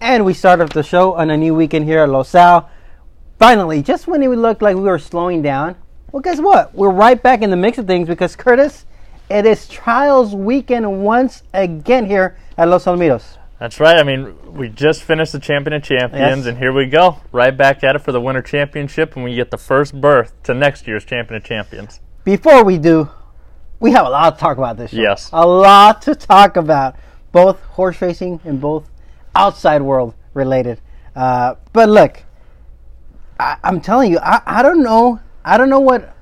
And we start off the show on a new weekend here at Los Al. Finally, just when it looked like we were slowing down, well, guess what? We're right back in the mix of things because, Curtis, it is trials weekend once again here at Los Alamitos. That's right. I mean, we just finished the Champion of Champions, Yes. and here we go, right back at it for the Winter Championship, and we get the first berth to next year's Champion of Champions. Before we do, we have a lot to talk about this show. Yes. A lot to talk about, both horse racing and both outside world related. Uh, but look, I, I'm telling you, I, I don't know. I don't know what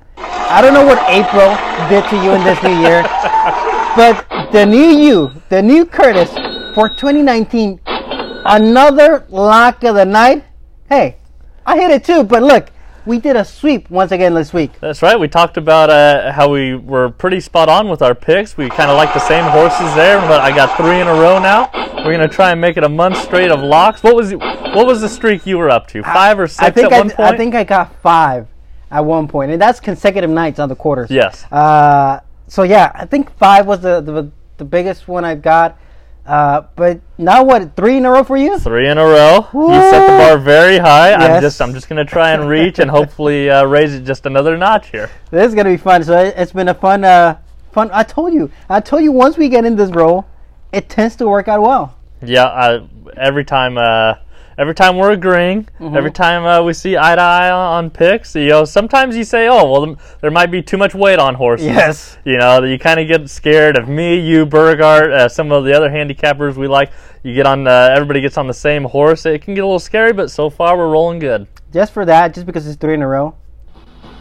I don't know what April did to you in this new year. but the new you, the new Curtis for 2019, another lock of the night. Hey, I hit it too, but look, we did a sweep once again this week. That's right. We talked about uh, how we were pretty spot on with our picks. We kind of like the same horses there, but I got three in a row now. We're gonna try and make it a month straight of locks. What was what was the streak you were up to? Five or six I think at I, one point? I think I got five at one point, and that's consecutive nights on the quarters. Yes. Uh, so yeah, I think five was the the, the biggest one I got. Uh, but now what? Three in a row for you? Three in a row. You set the bar very high. I'm Yes. just I'm just gonna try and reach and hopefully uh, raise it just another notch here. This is gonna be fun. So it, it's been a fun, uh, fun. I told you. I told you. Once we get in this role, it tends to work out well. Yeah, I, every time, uh, every time we're agreeing, Mm-hmm. every time uh, we see eye to eye on, picks, you know, sometimes you say, "Oh, well, there might be too much weight on horses." Yes. You know, you kind of get scared of me, you, Burgart, uh, some of the other handicappers we like. You get on, uh, everybody gets on the same horse. It can get a little scary, but so far we're rolling good. Just for that, just because it's three in a row,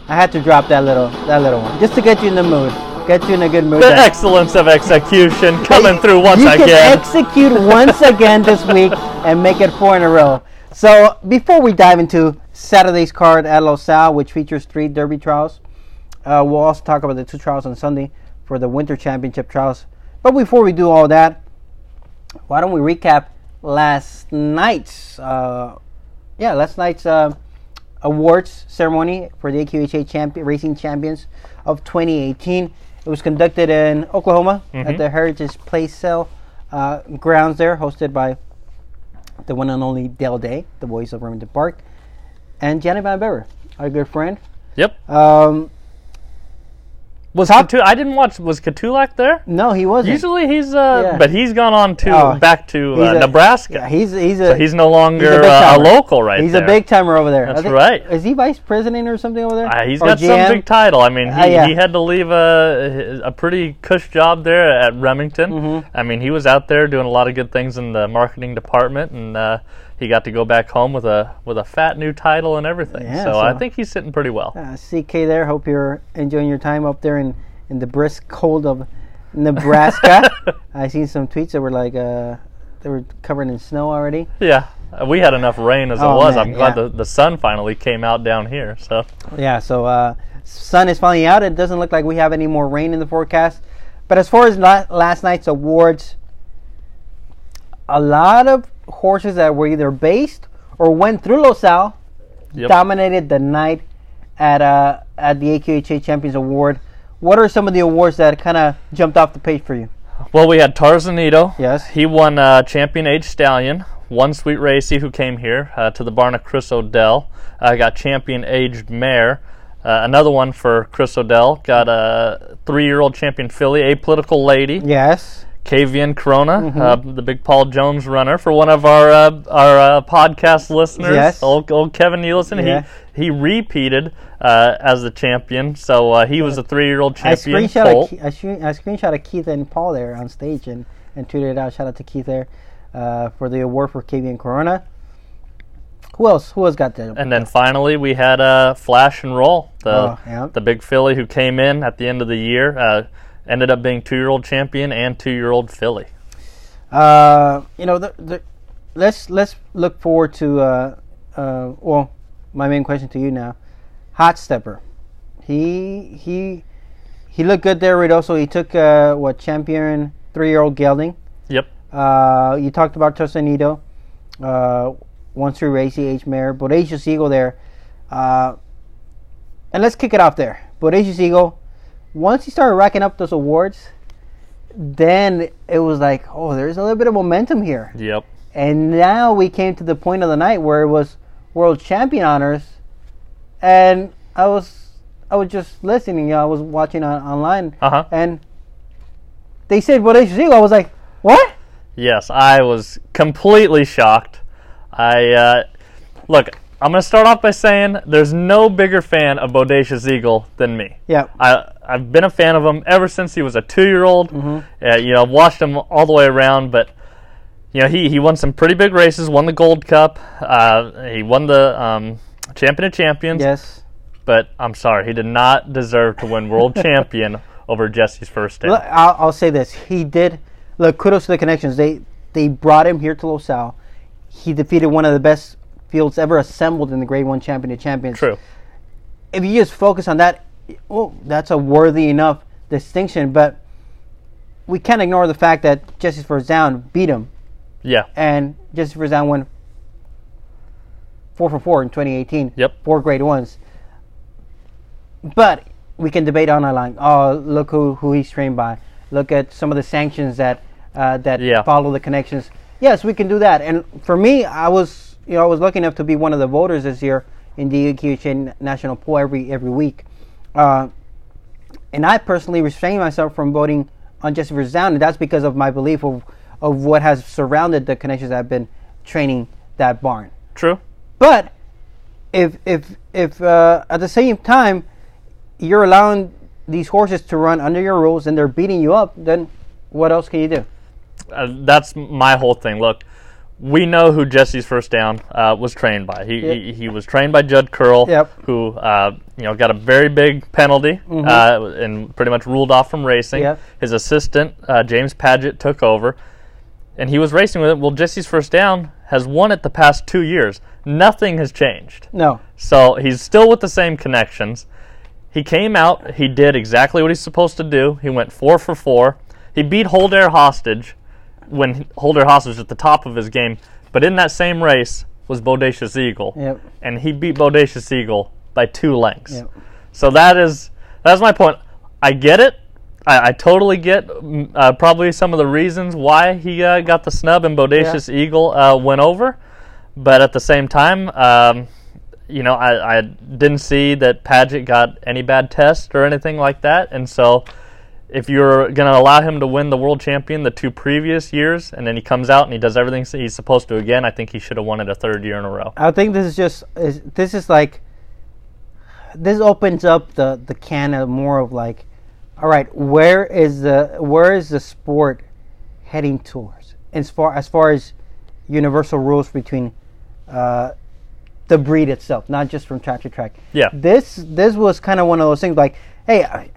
I had to drop that little, that little one, just to get you in the mood, get you in a good mood. The That- excellence of execution coming through once you again. can execute once again this week and make it four in a row. So before we dive into Saturday's card at Los Al, which features three Derby trials, uh, we'll also talk about the two trials on Sunday for the Winter Championship trials. But before we do all that, why don't we recap last night's, uh, yeah, last night's uh, awards ceremony for the AQHA champion, Racing Champions of 2018. It was conducted in Oklahoma at the Heritage Place Sale uh, grounds there, hosted by the one and only Dale Day, the voice of Remington Park, and Janet VanBebber, our good friend. Yep. Um, Was Top- Katu- I didn't watch. Was Kotulak there? no, he wasn't. Usually he's, uh, Yeah. but he's gone on to Oh, back to he's uh, a- Nebraska. Yeah, he's he's a so he's no longer big uh, a timer. local right he's there. a big timer over there. That's I right. Is he vice president or something over there? Uh, he's Or got GM? some big title. I mean, he, Uh, yeah. he had to leave a, a pretty cush job there at Remington. Mm-hmm. I mean, he was out there doing a lot of good things in the marketing department, and uh, he got to go back home with a with a fat new title and everything. Yeah, so, so- I think he's sitting pretty well. Uh, CK there. Hope you're enjoying your time up there in, in the brisk cold of Nebraska. I seen some tweets that were like uh, they were covered in snow already. Yeah, uh, we had enough rain as Oh, it was. man, I'm glad yeah. the, the sun finally came out down here. So Yeah, so uh, sun is finally out. It doesn't look like we have any more rain in the forecast. But as far as la- last night's awards, a lot of horses that were either based or went through Los Al Yep. dominated the night at uh, at the AQHA Champions Award. What are some of the awards that kind of jumped off the page for you? Well, we had Tarzanito. Yes. He won uh, Champion Age Stallion. One Sweet Racy, who came here uh, to the barn of Chris Odell, uh, got Champion Aged Mare. Uh, another one for Chris Odell got a three-year-old Champion Filly, Apolitical Lady. Yes. Kavian Corona, Mm-hmm. uh, the big Paul Jones runner, for one of our uh, our uh, podcast listeners, Yes. old, old Kevin Nielsen. Yeah. He he repeated uh, as the champion, so uh, he was a three-year-old I champion. screenshot colt. a, I, screen, I screenshot of Keith and Paul there on stage and, and tweeted it out. Shout out to Keith there uh, for the award for and Corona. Who else? Who else got the? And then finally, we had uh, Flash and Roll, the Oh, yeah. the big filly who came in at the end of the year, uh, ended up being two-year-old champion and two-year-old filly. Uh, you know, the, the, let's let's look forward to. Uh, uh, well, my main question to you now, Hot Stepper. He he he looked good there. Ruidoso. He took uh, what champion three year old gelding. Yep. Uh, you talked about Tosanito, uh, one through Racy H Mare, Bodacious Eagle there. Uh, and let's kick it off there. Bodacious Eagle, once he started racking up those awards, then it was like, oh, there's a little bit of momentum here. Yep. and now we came to the point of the night where it was world champion honors, and I was I was just listening. You know, I was watching on, online, Uh huh. and they said Bodacious Eagle. I was like, what? Yes, I was completely shocked. I uh, look. I'm gonna start off by saying there's no bigger fan of Bodacious Eagle than me. Yeah, I I've been a fan of him ever since he was a two year old. Uh, you know, I've watched him all the way around, but you know he he won some pretty big races. Won the Gold Cup. Uh, he won the um, Champion of Champions. yes. But I'm sorry, he did not deserve to win World Champion over Jesse's first day. Look, I'll, I'll say this: he did. Look, kudos to the connections. They they brought him here to Los Al. He defeated one of the best fields ever assembled in the Grade One Champion of Champions. True. If you just focus on that, well, that's a worthy enough distinction. But we can't ignore the fact that Jesse Down beat him, Yeah. and Jesse Down went four for four in 2018. Yep. Four Grade Ones. But we can debate on our line. Oh, look who, who he's trained by. Look at some of the sanctions that uh, that Yeah. follow the connections. Yes, we can do that. And for me, I was you know I was lucky enough to be one of the voters this year in the QHA national poll every every week. Uh, and I personally restrained myself from voting on Jesse Down, and that's because of my belief of of what has surrounded the connections that have been training that barn. True. But if if if uh, at the same time you're allowing these horses to run under your rules and they're beating you up, then what else can you do? uh, that's my whole thing. Look, we know who Jesse's first down uh, was trained by. He, he he was trained by Judd Keller, Yep. who uh, you know got a very big penalty uh, and pretty much ruled off from racing. Yep. His assistant uh, James Paget took over, and he was racing with it. Well, Jesse's first down has won it the past two years. Nothing has changed. No. So he's still with the same connections. He came out, he did exactly what he's supposed to do. He went four for four. He beat Holder Hostage when Holder Hostage was at the top of his game. But in that same race was Bodacious Eagle. Yep. And he beat Bodacious Eagle by two lengths. Yep. So that is that's my point. I get it. I, I totally get mm, uh, probably some of the reasons why he uh, got the snub and Bodacious Eagle uh, went over, but at the same time, um, you know, I, I didn't see that Paget got any bad test or anything like that, and so if you're going to allow him to win the world champion the two previous years, and then he comes out and he does everything he's supposed to again, I think he should have won it a third year in a row. I think this is just is, this is like this opens up the the can of more of like, all right, where is the where is the sport heading towards as far as far as universal rules between uh, the breed itself, not just from track to track. Yeah. This this was kind of one of those things like, hey, I,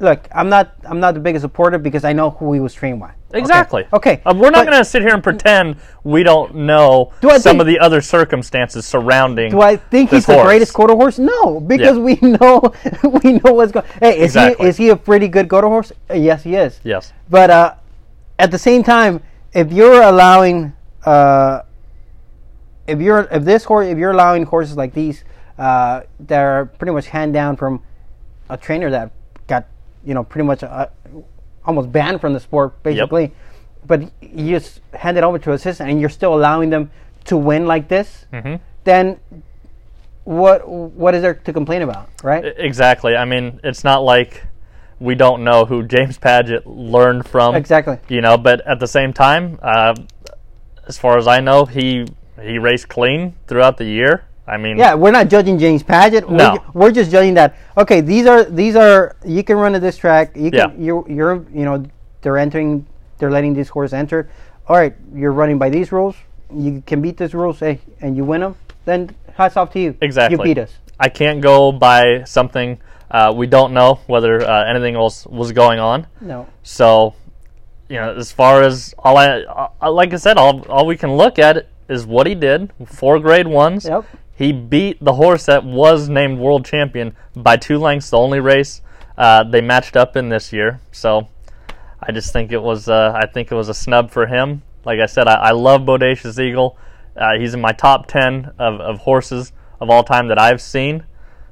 look, I'm not I'm not the biggest supporter because I know who he was trained by. Exactly. Okay. Uh, we're not going to sit here and pretend we don't know Do some think- of the other circumstances surrounding. Do I think he's the greatest quarter horse? No, because Yeah. we know we know what's going. Hey, is Exactly. he is he a pretty good quarter horse? Uh, yes, he is. Yes. But uh, at the same time, if you're allowing, uh, if you're if this horse, if you're allowing horses like these uh, that are pretty much hand down from a trainer that you know pretty much uh, almost banned from the sport basically, but you just hand it over to assistant and you're still allowing them to win like this, Mhm. then what what is there to complain about, right? Exactly. I mean, it's not like we don't know who James Paget learned from. Exactly. You know, but at the same time, uh, as far as I know, he he raced clean throughout the year. I mean, Yeah, we're not judging James Paget. No. We're, we're just judging that. Okay, these are these are you can run at this track. You can Yeah. you're you're you know they're entering they're letting these horses enter. All right, you're running by these rules. You can beat these rules, hey, and you win them. Then hats off to you. Exactly. You beat us. I can't go by something uh, we don't know whether uh, anything else was going on. No. So, you know, as far as all I, uh, like I said, all, all we can look at is what he did. Four grade ones. Yep. He beat the horse that was named world champion by two lengths. The only race uh, they matched up in this year. So, I just think it was. Uh, I think it was a snub for him. Like I said, I, I love Bodacious Eagle. Uh, he's in my top ten of, of horses of all time that I've seen.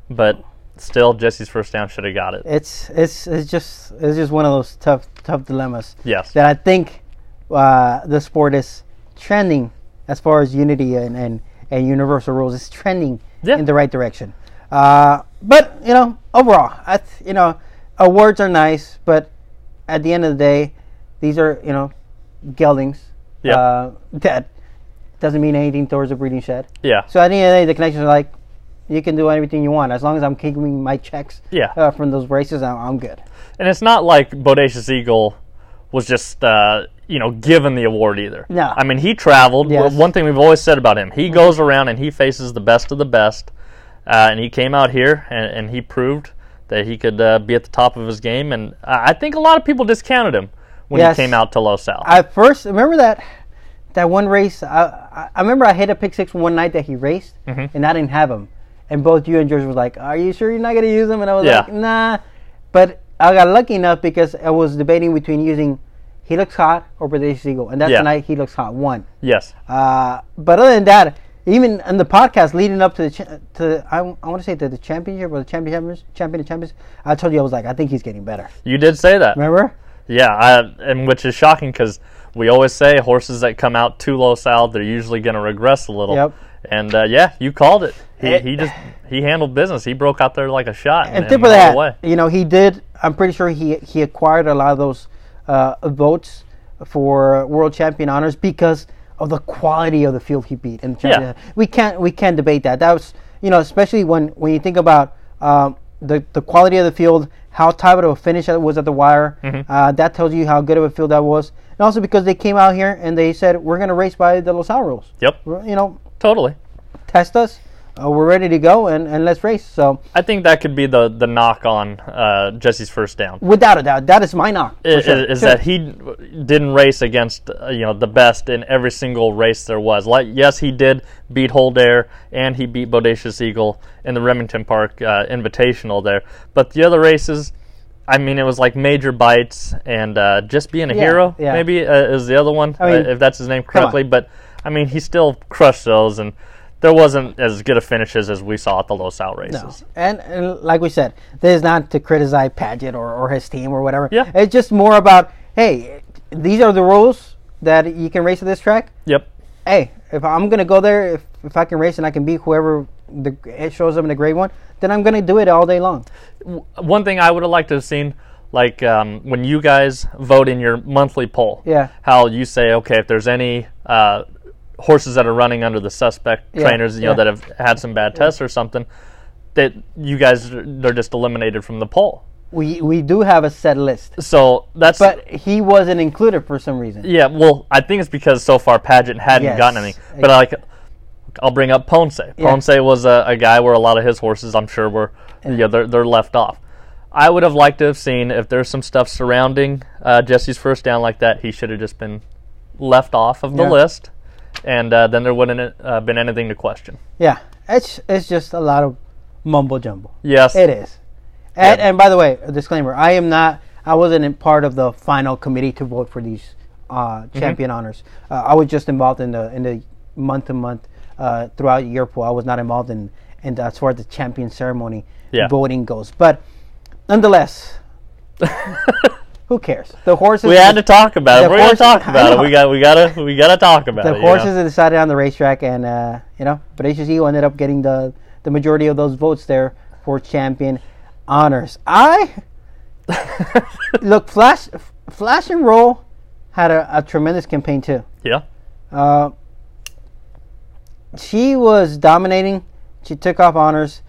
But still, Jesse's first down should have got it. It's it's it's just it's just one of those tough tough dilemmas Yes. that I think uh, the sport is trending as far as unity and and, and universal rules. It's trending Yeah. in the right direction. Uh, but you know, overall, I th- you know, awards are nice, but at the end of the day, these are you know, geldings. Yeah. Uh, that doesn't mean anything towards the breeding shed. Yeah. So at the end of the day, the connections are like, you can do everything you want as long as I'm keeping my checks. Yeah. Uh, from those races, I'm, I'm good. And it's not like Bodacious Eagle was just, uh, you know, given the award either. No. I mean, he traveled. Yes. One thing we've always said about him, he goes around and he faces the best of the best. Uh, and he came out here and, and he proved that he could uh, be at the top of his game. And I think a lot of people discounted him when Yes. he came out to Los Al. I first remember that that one race. I, I, remember I hit a pick six one night that he raced, Mm-hmm. and I didn't have him. And both you and George was like, "Are you sure you're not gonna use him?" And I was Yeah. like, "Nah." But I got lucky enough because I was debating between using He Looks Hot or Bodacious Eagle, and that's Yeah. the night He Looks Hot won. yes. Uh, but other than that, even in the podcast leading up to the cha- to I, I want to say to the championship or the champion champion of champions, I told you I was like, I think he's getting better. You did say that. Remember? Yeah, I, and which is shocking because we always say horses that come out too low sal, they're usually going to regress a little. Yep. And uh, yeah, you called it. He, Eh. he just he handled business. He broke out there like a shot. And And, tip of that, the way. you know, he did. I'm pretty sure he he acquired a lot of those uh, votes for world champion honors because of the quality of the field he beat. And Yeah. we can't we can't debate that. That was you know, especially when when you think about um, the the quality of the field, how tight of a finish it was at the wire. Mm-hmm. Uh, that tells you how good of a field that was. And also because they came out here and they said we're going to race by the Los Al rules. Yep, You know, totally. test us. Uh, we're ready to go and, and let's race. So I think that could be the the knock on uh, Jesse's first down. without a doubt, that is my knock. sure. is Sure. that he didn't race against uh, you know the best in every single race there was. Like yes, he did beat Holdair and he beat Bodacious Eagle in the Remington Park uh, Invitational there. But the other races, I mean, it was like major bites and uh, just being a Yeah, hero. yeah. Maybe uh, is the other one I mean, if that's his name correctly. But I mean, he still crushed those and. There wasn't as good a finishes as we saw at the Los Al races. No. And, and like we said, this is not to criticize Paget or, or his team or whatever. Yeah. It's just more about, hey, these are the rules that you can race at this track. Yep. Hey, if I'm going to go there, if, if I can race and I can beat whoever the, it shows up in the grade one, then I'm going to do it all day long. one thing I would have liked to have seen, like um, when you guys vote in your monthly poll, Yeah. how you say, okay, if there's any uh, horses that are running under the suspect Yeah, trainers, you know, that have had some bad tests or something, that you guys they're just eliminated from the poll. We, we do have a set list, So that's but he wasn't included for some reason. yeah. Well, I think it's because so far Paget hadn't Yes. gotten any. But like, I'll bring up Ponce. Ponce was a, a guy where a lot of his horses, I'm sure, were yeah they're they're left off. I would have liked to have seen if there's some stuff surrounding uh, Jesse's first down like that, he should have just been left off of the Yeah. list, and uh, then there wouldn't uh, been anything to question. Yeah, it's, it's just a lot of mumbo jumbo. Yes, It is. And, Yeah. and by the way, a disclaimer: I am not. I wasn't part of the final committee to vote for these uh, Mm-hmm. champion honors. Uh, I was just involved in the in the month to month uh, throughout year pool. I was not involved in in the, as far as the champion ceremony Yeah. voting goes. But nonetheless, who cares? The horses. we had to talk about it. We're gonna talk about it. We got we gotta we gotta talk about the it. you know? horses that decided on the racetrack, and uh, you know, but HSE ended up getting the the majority of those votes there for champion honors. I look, Flash, Flash and Roll had a, a tremendous campaign too. Yeah, Uh, she was dominating. She took off honors,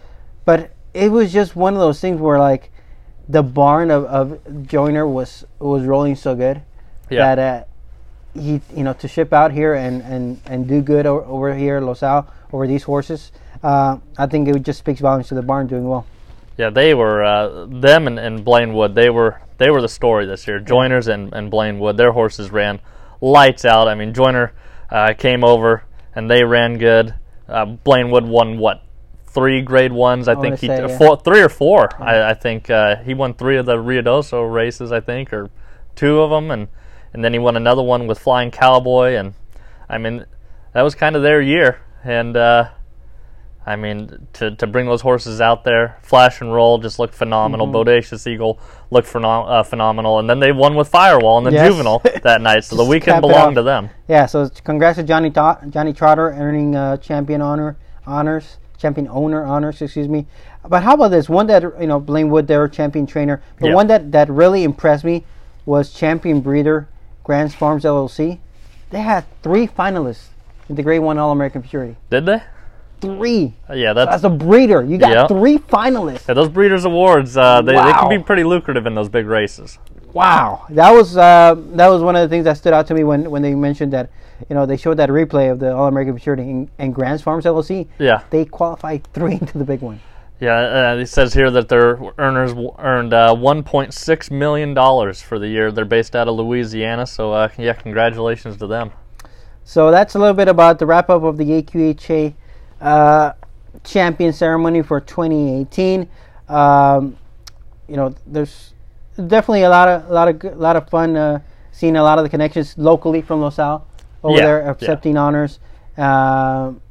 but it was just one of those things where like the barn of, of Joyner was was rolling so good yeah. that uh, he you know to ship out here and and and do good over, over here at Los Al over these horses. Uh, I think it just speaks volumes to the barn doing well. Yeah, they were uh, them and, and Blane Wood. They were they were the story this year. Joiners and, and Blane Wood. Their horses ran lights out. I mean, Joiner uh, came over and they ran good. Uh, Blane Wood won what three grade ones? I, think he say, yeah. four, three or four. I, I think uh, he won three of the Ruidoso races. I think or two of them, and and then he won another one with Flying Cowboy. And I mean, that was kind of their year. And uh, I mean, to, to bring those horses out there, Flash and Roll just looked phenomenal. Mm-hmm. Bodacious Eagle looked phenom- uh, phenomenal, and then they won with Firewall in the Yes. Juvenile that night, so the weekend belonged to them. Yeah, so congrats to Johnny Johnny Trotter earning uh, champion honor honors, champion owner honors, excuse me. But how about this one that you know Blane Wood, their champion trainer. The Yeah. one that that really impressed me was champion breeder Grants Farms LLC. They had three finalists in the Grade One All American Futurity. Did they? Three Uh, Yeah, that's as a breeder, you got Yeah. three finalists. yeah, those Breeders' Awards. Uh, they, they can be pretty lucrative in those big races. Wow, that was uh, that was one of the things that stood out to me when, when they mentioned that you know they showed that replay of the All American Futurity and, and Grants Farms LLC. Yeah, They qualified three into the big one. yeah. Uh, it says here that their earners w- earned uh, 1.6 million dollars for the year. They're based out of Louisiana, so uh, yeah, congratulations to them. So that's a little bit about the wrap up of the AQHA uh, champion ceremony for 2018. Um, you know, there's definitely a lot of a lot of good- lot of fun uh, seeing a lot of the connections locally from Los Al over Yeah, there yeah. accepting honors. Um,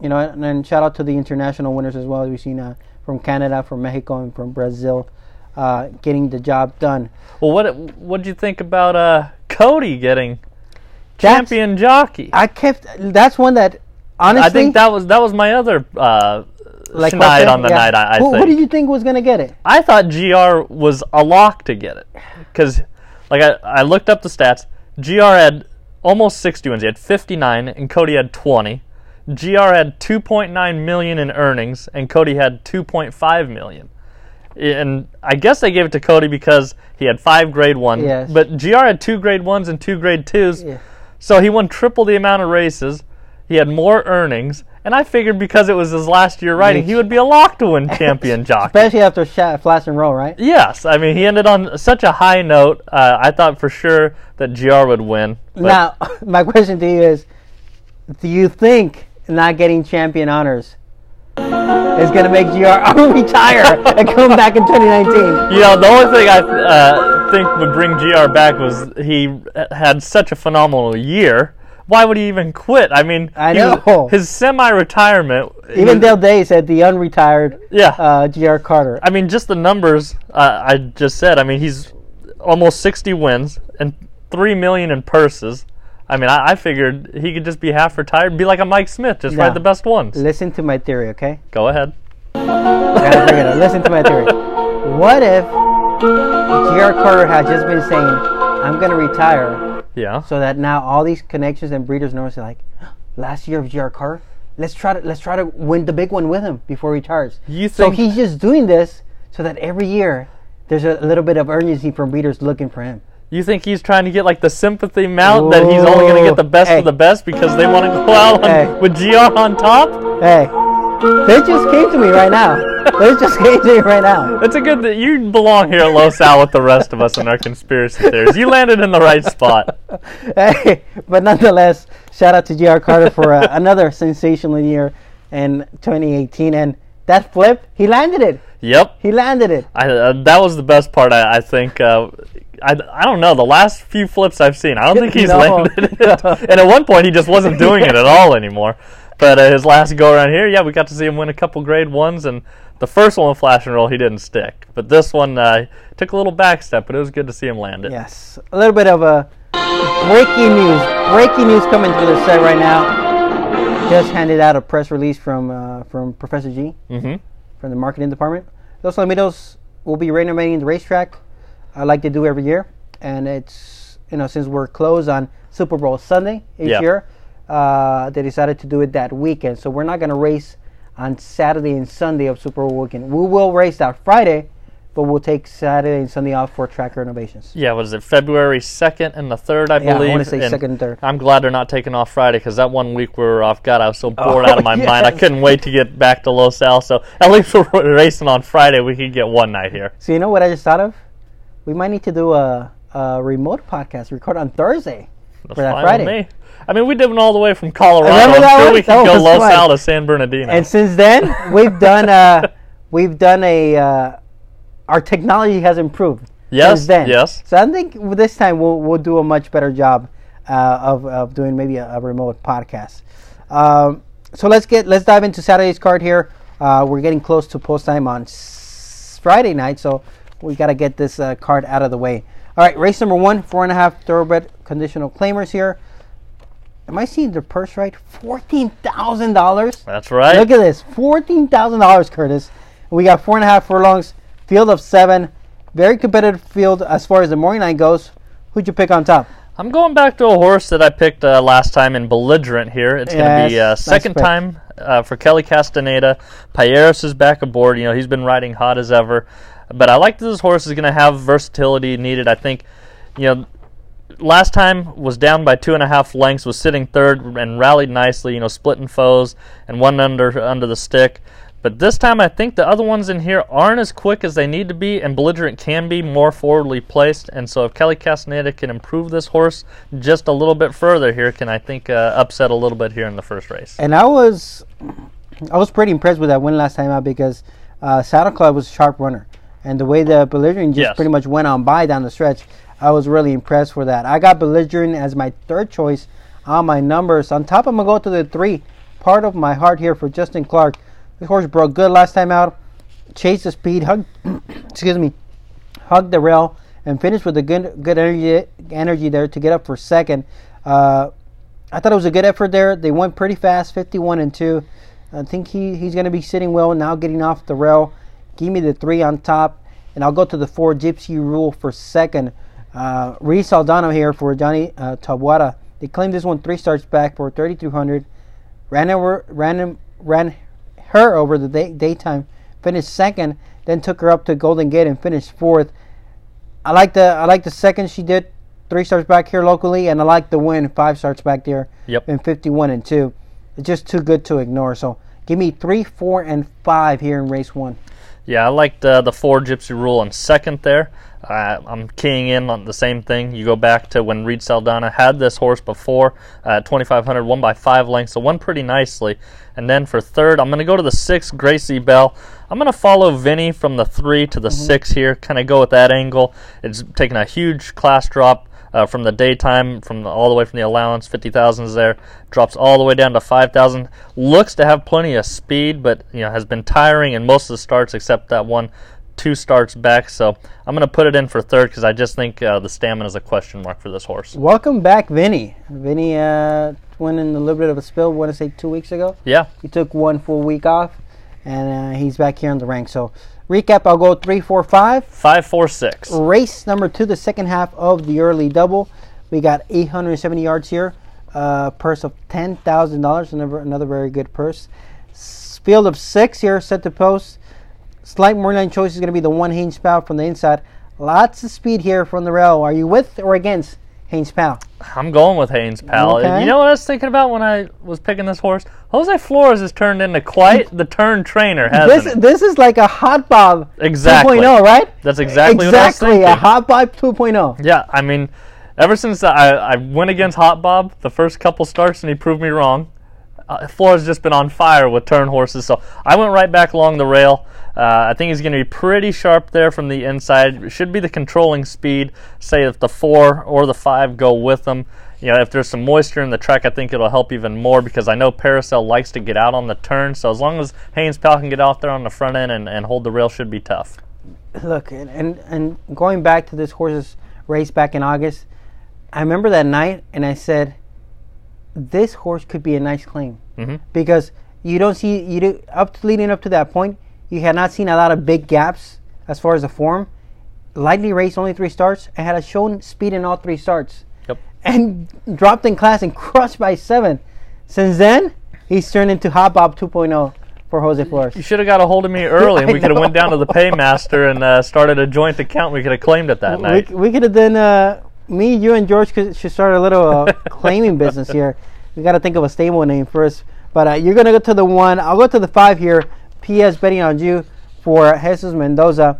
you know, and then shout out to the international winners as well. We've seen uh, from Canada, from Mexico, and from Brazil uh, getting the job done. Well, what what did you think about uh, Cody getting That's- champion jockey? I kept. That's one that honestly. I think that was that was my other uh, like schneid on the yeah. night. I, I who, did you think was gonna get it? I thought GR was a lock to get it because, like, I, I looked up the stats. GR had almost 60 wins. He had 59, and Cody had 20. GR had 2.9 million in earnings, and Cody had 2.5 million. And I guess they gave it to Cody because he had five grade ones. Yes. But GR had two grade ones and two grade twos. Yeah. So he won triple the amount of races. He had more earnings. And I figured because it was his last year riding, he would be a lock to win champion jockey. Especially after Sha Flash and Roll, right? Yes, I mean he ended on such a high note. Uh, I thought for sure that GR would win. but- Now, my question to you is: Do you think not getting champion honors is going to make GR retire and come back in 2019? you know, the only thing I uh, think would bring GR back was he had such a phenomenal year. Why would he even quit? I mean, I he- know. his semi-retirement. Even was- Dale Day said the unretired yeah. uh, GR Carter. I mean, just the numbers uh, I just said. I mean, he's almost 60 wins and three million in purses. I mean, I, I figured he could just be half retired, be like a Mike Smith, just No. ride the best ones. Listen to my theory, okay? Go ahead. I gotta bring it up. Listen to my theory. What if GR Carter had just been saying, "I'm gonna retire," Yeah. so that now all these connections and breeders know it's like, last year of GR Carter, let's try to let's try to win the big one with him before he retires. You So he's just doing this so that every year there's a little bit of urgency from breeders looking for him. you think he's trying to get like the sympathy mount that he's only going to get the best Hey. of the best because they want to go out on, Hey. with GR on top? Hey, they just came to me right now. They just me right now. It's a good that you belong here at Los Al with the rest of us in our conspiracy theories. You landed in the right spot. Hey, but nonetheless, shout out to GR Carter for uh, another sensational year in 2018. And that flip, he landed it. Yep. He landed it. I, uh, that was the best part. I, I think. Uh, I, I don't know. The last few flips I've seen, I don't think he's No. landed it. And at one point, he just wasn't doing it at all anymore. But uh, his last go around here, yeah, we got to see him win a couple grade ones, and the first one with flash and roll, he didn't stick. But this one uh, took a little back step, but it was good to see him land it. Yes, a little bit of a breaking news. Breaking news coming through the set right now. Just handed out a press release from uh, from Professor G Mm-hmm. from the marketing department. Los Alamitos will be renovating the racetrack, uh, like they do every year, and it's you know since we're closed on Super Bowl Sunday each Yeah. year, uh, they decided to do it that weekend. So we're not going to race on Saturday and Sunday of Super Bowl weekend. We will race that Friday, but we'll take Saturday and Sunday off for track renovations. Yeah, what is it February second and the third? I Yeah, I believe. wanna say And second and third. I'm glad they're not taking off Friday because that one week we were off. God, I was so oh, bored Oh, out of my mind. I couldn't wait to get back to Los Al. So at least we're racing on Friday. We could get one night here. So you know what I just thought of? We might need to do a, a remote podcast, record on Thursday That's for that fine Friday. With me. I mean, we did one all the way from Colorado. Remember I'm that sure one? we can That go was Los fun. Al to San Bernardino. And since then, we've done uh, we've done a uh, our technology has improved. Yes, since then. yes. So I think this time we'll we'll do a much better job uh, of of doing maybe a, a remote podcast. Um, so let's get let's dive into Saturday's card here. Uh, we're getting close to post time on s- Friday night, so we got to get this uh, card out of the way. All right, race number one, four and a half thoroughbred conditional claimers here. Am I seeing the purse right? Fourteen thousand dollars. That's right. Look at this, fourteen thousand dollars, Curtis. We got four and a half furlongs, field of seven, very competitive field as far as the morning line goes. Who'd you pick on top? I'm going back to a horse that I picked uh, last time in Belligerent here. It's going to be Yes, uh, second pick. time uh, for Kelly Castaneda. Payeras is back aboard. You know, he's been riding hot as ever. But I like that this horse is going to have versatility needed. I think, you know, last time was down by two and a half lengths, was sitting third and rallied nicely, you know, splitting foes and one under under the stick. But this time, I think the other ones in here aren't as quick as they need to be, and Belligerent can be more forwardly placed. And so, if Kelly Castaneda can improve this horse just a little bit further here, can I think uh, upset a little bit here in the first race? And I was, I was pretty impressed with that win last time out because uh, Saddle Club was a sharp runner, and the way the belligerent just Yes. pretty much went on by down the stretch, I was really impressed for that. I got belligerent as my third choice on my numbers. On top, I'm gonna go to the three, part of my heart here for Justin Clark. This horse broke good last time out, chased the speed, hugged, excuse me, hugged the rail, and finished with a good good energy energy there to get up for second. Uh, I thought it was a good effort there. They went pretty fast, 51 and 2. I think he, he's going to be sitting well now, getting off the rail. Give me the three on top, and I'll go to the four Gypsy Rule for second. Uh, Reed Saldana here for Johnny uh, Tawada. They claimed this one three starts back for 3,200. Ran over, ran ran her over the day, daytime. Finished second, then took her up to Golden Gate and finished fourth. I like the I like the second she did three starts back here locally, and I like the win five starts back there Yep. in 51 and 2. It's just too good to ignore. So give me 3, 4, and 5 here in race 1. Yeah, I liked uh, the four Gypsy Rule in second there. Uh, I'm keying in on the same thing. You go back to when Reed Saldana had this horse before uh, at 2,500, won by five lengths, so won pretty nicely. And then for third, I'm going to go to the six, Gracie Bell. I'm going to follow Vinny from the three to the six here, kind of go with that angle. It's taken a huge class drop uh, from the daytime, from the, all the way from the allowance, 50,000 is there, drops all the way down to 5,000. Looks to have plenty of speed, but you know has been tiring in most of the starts except that one, two starts back. So I'm going to put it in for third because I just think uh, the stamina is a question mark for this horse. Welcome back, Vinny. Vinny uh, went in a little bit of a spill, want to say two weeks ago. Yeah, He took one full week off, and uh, he's back here on the rank. So recap, I'll go 3, 4, 5. five, four, six. Race number two, the second half of the early double. We got 870 yards here. Uh, purse of $10,000. Another, another very good purse. Field of six here, set to post. Slight line choice is going to be the one Haynes Pow from the inside. Lots of speed here from the rail. Are you with or against Haynes Pow? I'm going with Haynes, pal. Okay. You know what I was thinking about when I was picking this horse? Jose Flores has turned into quite the turn trainer, hasn't This he? this is like a hot bob Exactly. 2.0, right? That's exactly what I was exactly a hot bob oh. 2.0. Yeah, I mean, ever since I, I went against Hot Bob the first couple starts and he proved me wrong, uh, Flores has just been on fire with turn horses. So I went right back along the rail. Uh, I think he's going to be pretty sharp there from the inside. It should be the controlling speed. Say if the four or the five go with him. You know, if there's some moisture in the track, I think it'll help even more because I know Paracel likes to get out on the turn. So as long as Haynes Pal can get out there on the front end and, and hold the rail, should be tough. look and, and and going back to this horse's race back in August, I remember that night and I said, this horse could be a nice claim Mhm. because you don't see you do, up to, leading up to that point, you had not seen a lot of big gaps as far as the form. Lightly raced only three starts and had a shown speed in all three starts Yep. and dropped in class and crushed by seven. Since then, he's turned into Hot Bob 2.0 for Jose Flores. You should have got a hold of me early, and we could have went down to the paymaster and uh, started a joint account. We could have claimed it that we, night. we could have done uh, me, you, and George could, should start a little uh, claiming business here. We got to think of a stable name first. But uh, you're gonna go to the one. I'll go to the five here. P.S. betting on you for Jesus Mendoza.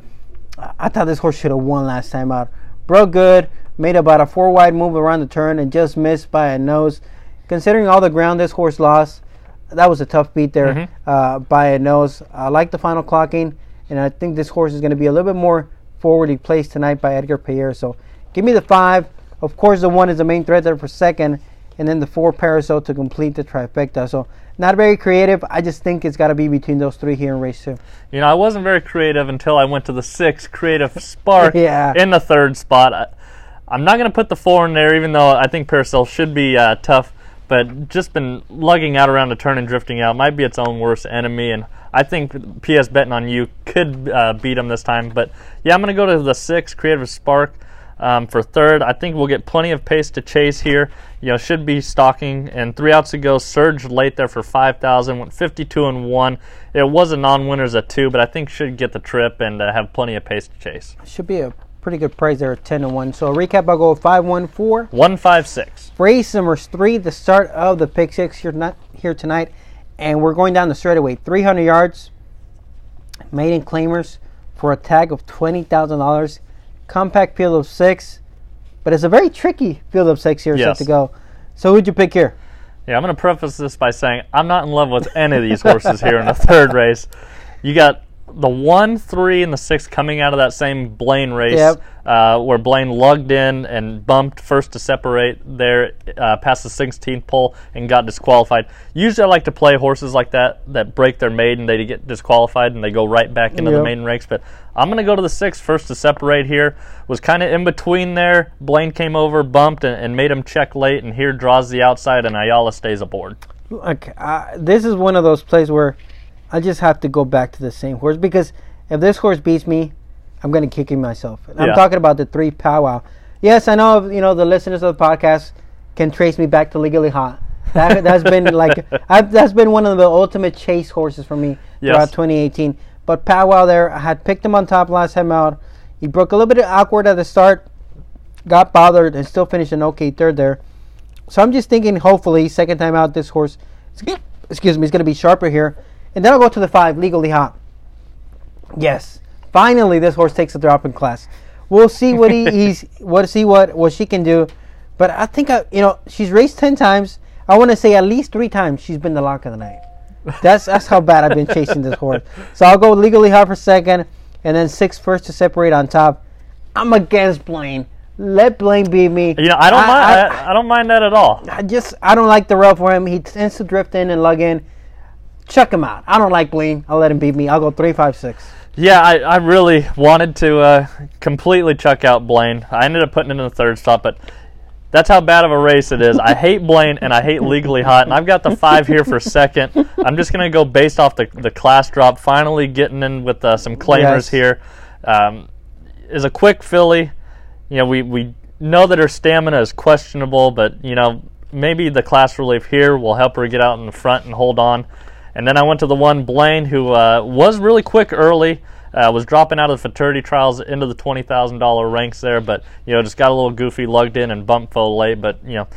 I- thought this horse should have won last time out. Broke good, made about a four wide move around the turn and just missed by a nose. Considering all the ground this horse lost, that was a tough beat there Mhm. uh, by a nose. I like the final clocking, and I think this horse is going to be a little bit more forwardly placed tonight by Edgar Payer. So give me the five. Of course, the one is the main threat there for second, and then the four Parasol to complete the trifecta. So not very creative. I just think it's got to be between those three here in race two. You know, I wasn't very creative until I went to the six, Creative Spark, Yeah. in the third spot. I, I'm not going to put the four in there, even though I think Paracel should be uh, tough, but just been lugging out around the turn and drifting out might be its own worst enemy, and I think PS betting on you could uh, beat him this time. But yeah, I'm going to go to the six, Creative Spark. Um, for third, I think we'll get plenty of pace to chase here. You know, should be stalking. And three outs ago, surged late there for 5,000, went 52 and one. It was a non-winners at two, but I think should get the trip and uh, have plenty of pace to chase. Should be a pretty good price there at 10 to 1. So recap, I'll go 5 1 4. One five six. Race number three, the start of the pick six here, not, here tonight. And we're going down the straightaway. 300 yards, maiden claimers for a tag of $20,000. Compact field of six. But it's a very tricky field of six here Yes. set to go. So who'd you pick here? Yeah, I'm going to preface this by saying I'm not in love with any of these horses here in the third race. You got the one, three, and the six coming out of that same Blaine race, Yep. uh, where Blaine lugged in and bumped first to separate there uh, past the 16th pole and got disqualified. Usually, I like to play horses like that that break their maiden, they get disqualified, and they go right back into the Yep. maiden race. But I'm going to go to the six first to separate here. Was kind of in between there. Blaine came over, bumped, and, and made him check late, and here draws the outside, and Ayala stays aboard. Okay, uh, this is one of those plays where I just have to go back to the same horse because if this horse beats me, I'm going to kick him myself. I'm talking about the three powwow. Yes, I know. You know the listeners of the podcast can trace me back to Legally Hot. That that's been like I've, that's been one of the ultimate chase horses for me Yes. throughout 2018. But powwow there, I had picked him on top last time out. He broke a little bit awkward at the start, got bothered, and still finished an okay third there. So I'm just thinking, hopefully, second time out, this horse, excuse me, is going to be sharper here. And then I'll go to the five, legally hot. Yes, finally, this horse takes a drop in class. We'll see what he, he's, what see what what she can do. But I think I, you know, she's raced ten times. I want to say at least three times she's been the lock of the night. That's that's how bad I've been chasing this horse. So I'll go legally hot for second, and then six first to separate on top. I'm against Blaine. Let Blaine beat me. You know, I don't I- mind. I- I, I don't mind that at all. I just I don't like the rail for him. He tends to drift in and lug in. Chuck him out. I don't like Blaine. I'll let him beat me. I'll go three, five, six. Yeah, I, I really wanted to uh, completely chuck out Blaine. I ended up putting it in the third stop, but that's how bad of a race it is. I hate Blaine and I hate Legally Hot, and I've got the five here for second. I'm just going to go based off the, the class drop. Finally getting in with uh, some claimers Yes. here. Um, is a quick filly. You know, we, we know that her stamina is questionable, but, you know, maybe the class relief here will help her get out in the front and hold on. And then I went to the one Blaine, who uh, was really quick early, uh, was dropping out of the fraternity trials into the twenty thousand dollar ranks there, but you know just got a little goofy, lugged in and bumped full late. But you know,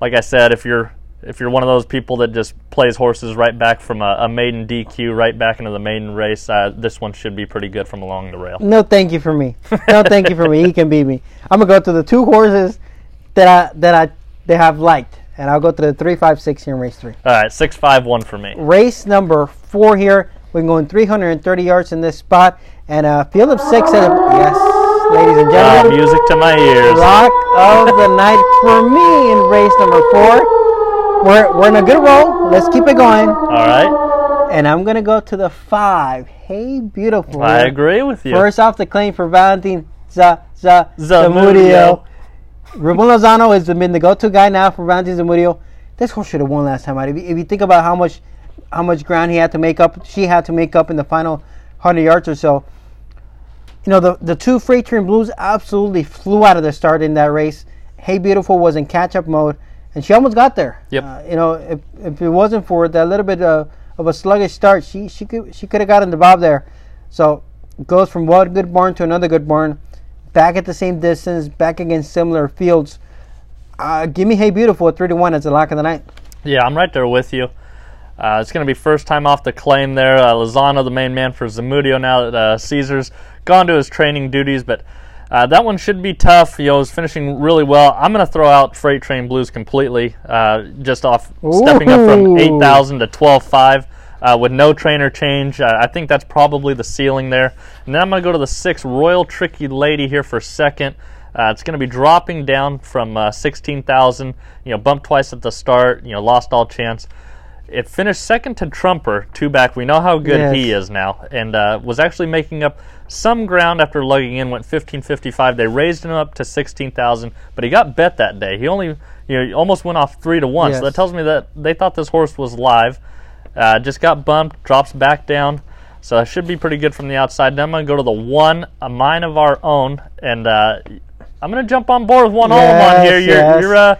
like I said, if you're if you're one of those people that just plays horses right back from a, a maiden DQ right back into the maiden race, uh, this one should be pretty good from along the rail. No, thank you for me. No, thank you for me. He can beat me. I'm gonna go to the two horses that I that I they have liked, and I'll go to the three, five, six here in race three. All right, six five one for me. Race number four here. We're going 330 yards in this spot, and a field of six. At a, yes, ladies and Ah, gentlemen, music to my ears. Lock of the night for me in race number four. We're, we're in a good roll. Let's keep it going. All right, And I'm going to go to the five. Hey, beautiful. I agree with you. First off the claim for Valentine Za, Za, Zamudio. Ruben Lozano has been the go-to guy now for Valentine Zamudio. This horse should have won last time out. If you, if you think about how much how much ground he had to make up, she had to make up in the final 100 yards or so. You know, the, the two Freight Train Blues absolutely flew out of the start in that race. Hey Beautiful was in catch-up mode, and she almost got there. Yep. Uh, you know, if, if it wasn't for that little bit uh, of a sluggish start, she she could she could have gotten the bob there. So goes from one good barn to another good barn, back at the same distance, back against similar fields. Uh, give me Hey Beautiful at three to one as the lock of the night. Yeah, I'm right there with you. Uh, it's going to be first time off the claim there. Uh, Lozano, the main man for Zamudio, now that uh, Caesar's gone to his training duties, but uh, that one should be tough. You know, is finishing really well. I'm going to throw out Freight Train Blues completely, uh, just off stepping up from 8,000 to 12.5 uh, with no trainer change. Uh, I think that's probably the ceiling there. And then I'm going to go to the six Royal Tricky Lady here for a second. Uh, it's going to be dropping down from uh, 16,000. You know, bumped twice at the start. You know, lost all chance. It finished second to Trumper, two back. We know how good he is now, and uh, was actually making up some ground after lugging in. Went 15.55. They raised him up to 16,000, but he got bet that day. He only, you know, he almost went off three to one. So that tells me that they thought this horse was live. Uh, just got bumped, drops back down. So it should be pretty good from the outside. Then I'm going to go to the one, a mine of our own, and uh, I'm going to jump on board with one Yes, on here. You're, yes. you're, uh,